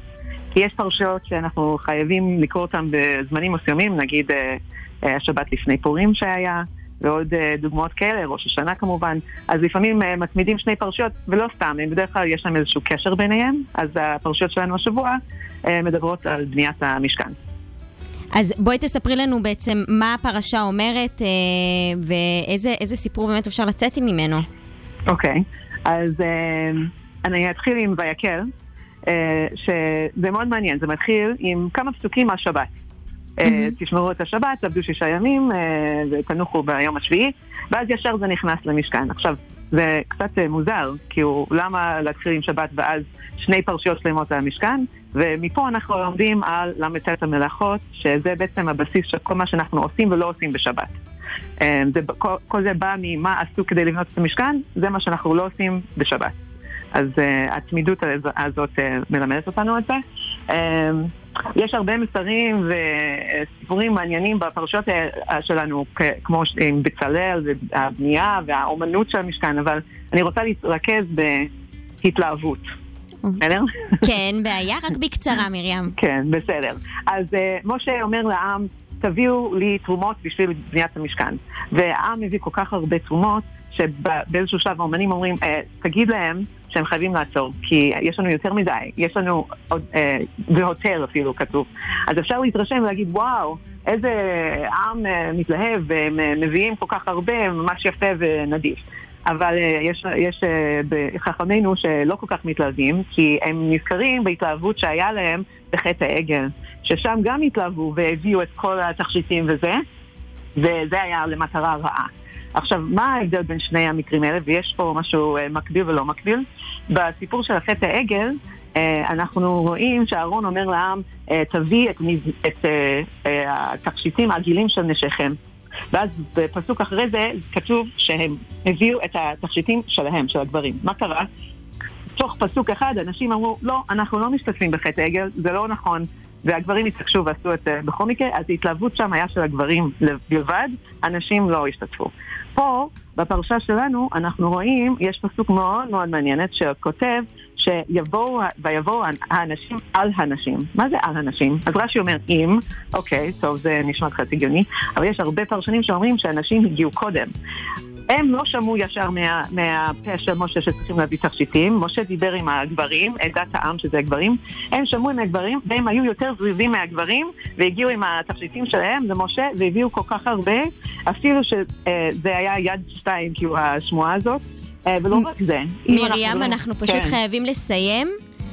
כי יש פרשיות שאנחנו חייבים לקרוא אותן בזמנים מסוימים, נגיד אה, אה, השבת לפני פורים שהיה, ועוד דוגמאות כאלה, ראש השנה כמובן. אז לפעמים מצמידים שני פרשיות, ולא סתם, הם בדרך כלל יש להם איזשהו קשר ביניהם, אז הפרשיות שלנו השבוע מדברות על בניית המשכן. אז בואי תספרי לנו בעצם מה הפרשה אומרת אה, ואיזה איזה סיפור באמת אפשר לצאת ממנו. אוקיי, אז אה, אני אתחיל עם ויקל, אה, שזה מאוד מעניין, זה מתחיל עם כמה פסוקים מהשבת. אה, תשמרו את השבת, תעבדו שישה ימים אה, ותנוחו ביום השביעי, ואז ישר זה נכנס למשכן. עכשיו, זה קצת אה, מוזר, הוא, למה להתחיל עם שבת ואז שני פרשיות שלמות על המשכן? ומפה אנחנו לומדים על ל"ט המלאכות, שזה בעצם הבסיס של כל מה שאנחנו עושים ולא עושים בשבת. אה, זה, כל, כל זה בא ממה עשו כדי לבנות את המשכן, זה מה שאנחנו לא עושים בשבת. אז uh, התמידות הז- הזאת uh, מלמדת אותנו את זה. Uh, יש הרבה מסרים וסיפורים מעניינים בפרשות uh, שלנו, כמו עם בצלאל והבנייה והאומנות של המשכן, אבל אני רוצה להתרכז בהתלהבות. בסדר? כן, בעיה, רק בקצרה, מרים. כן, בסדר. אז uh, משה אומר לעם, תביאו לי תרומות בשביל בניית המשכן. והעם מביא כל כך הרבה תרומות, שבאיזשהו שלב האומנים אומרים, אה, תגיד להם שהם חייבים לעצור, כי יש לנו יותר מדי, יש לנו עוד, אה, ויותר אפילו כתוב. אז אפשר להתרשם ולהגיד, וואו, איזה עם אה, מתלהב, והם אה, מביאים כל כך הרבה, ממש יפה ונדיב. אבל אה, יש, יש אה, בחכמינו שלא כל כך מתלהבים, כי הם נזכרים בהתלהבות שהיה להם בחטא העגל, ששם גם התלהבו והביאו את כל התכשיטים וזה, וזה היה למטרה רעה. עכשיו, מה ההבדל בין שני המקרים האלה? ויש פה משהו אה, מקביל ולא מקביל. בסיפור של החטא העגל, אנחנו רואים שאהרון אומר לעם, תביא את, את אה, התכשיטים העגילים של נשיכם. ואז בפסוק אחרי זה כתוב שהם הביאו את התכשיטים שלהם, של הגברים. מה קרה? תוך פסוק אחד אנשים אמרו, לא, אנחנו לא משתתפים בחטא עגל, זה לא נכון. והגברים התעקשו ועשו את זה בכל מקרה, אז ההתלהבות שם היה של הגברים בלבד, הנשים לא השתתפו. פה, בפרשה שלנו, אנחנו רואים, יש פסוק מאוד מאוד מעניינת שכותב שיבואו, ויבואו האנשים על הנשים. מה זה על הנשים? אז רש"י אומר אם, אוקיי, טוב, זה נשמע קצת הגיוני, אבל יש הרבה פרשנים שאומרים שהנשים הגיעו קודם. הם לא שמעו ישר מה, מהפה של משה שצריכים להביא תכשיטים, משה דיבר עם הגברים, עדת העם שזה הגברים, הם שמעו עם הגברים והם היו יותר זריזים מהגברים והגיעו עם התכשיטים שלהם למשה והביאו כל כך הרבה, אפילו שזה היה יד שתיים, כאילו השמועה הזאת, אה, ולא רק זה. מרים, לא- אנחנו פשוט כן. חייבים לסיים.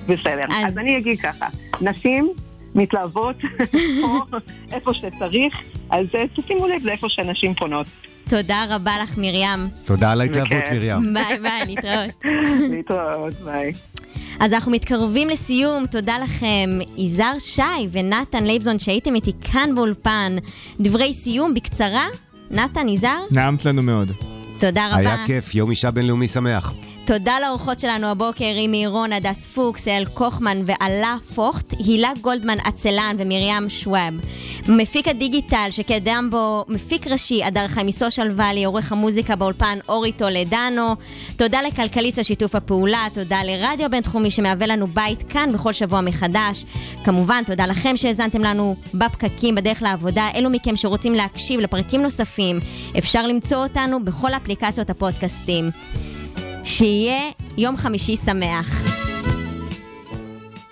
בסדר, אז... אז אני אגיד ככה, נשים מתלהבות פה איפה שצריך, אז אה, תשימו לב לאיפה שהנשים פונות. תודה רבה לך, מרים. תודה על ההתלהבות. מרים. ביי ביי, להתראות. להתראות, ביי. אז אנחנו מתקרבים לסיום, תודה לכם, יזהר שי ונתן לייבזון שהייתם איתי כאן באולפן. דברי סיום בקצרה, נתן, יזהר, נעמת לנו מאוד. תודה רבה. היה כיף, יום אישה בינלאומי שמח. תודה לאורחות שלנו הבוקר, רימי עירון, הדס פוקס, אל קוכמן ואלה פוכט, הילה גולדמן עצלן ומרים שוואב. מפיק הדיגיטל שקדם בו מפיק ראשי, הדר חי מסושיאל ואלי, עורך המוזיקה באולפן אורי טולדנו. תודה לכלכליסט על שיתוף הפעולה, תודה לרדיו בינתחומי שמהווה לנו בית כאן בכל שבוע מחדש. כמובן, תודה לכם שהאזנתם לנו בפקקים בדרך לעבודה. אלו מכם שרוצים להקשיב לפרקים נוספים, אפשר למצוא אותנו בכל אפליקציות הפודקאסטים. שיהיה יום חמישי שמח.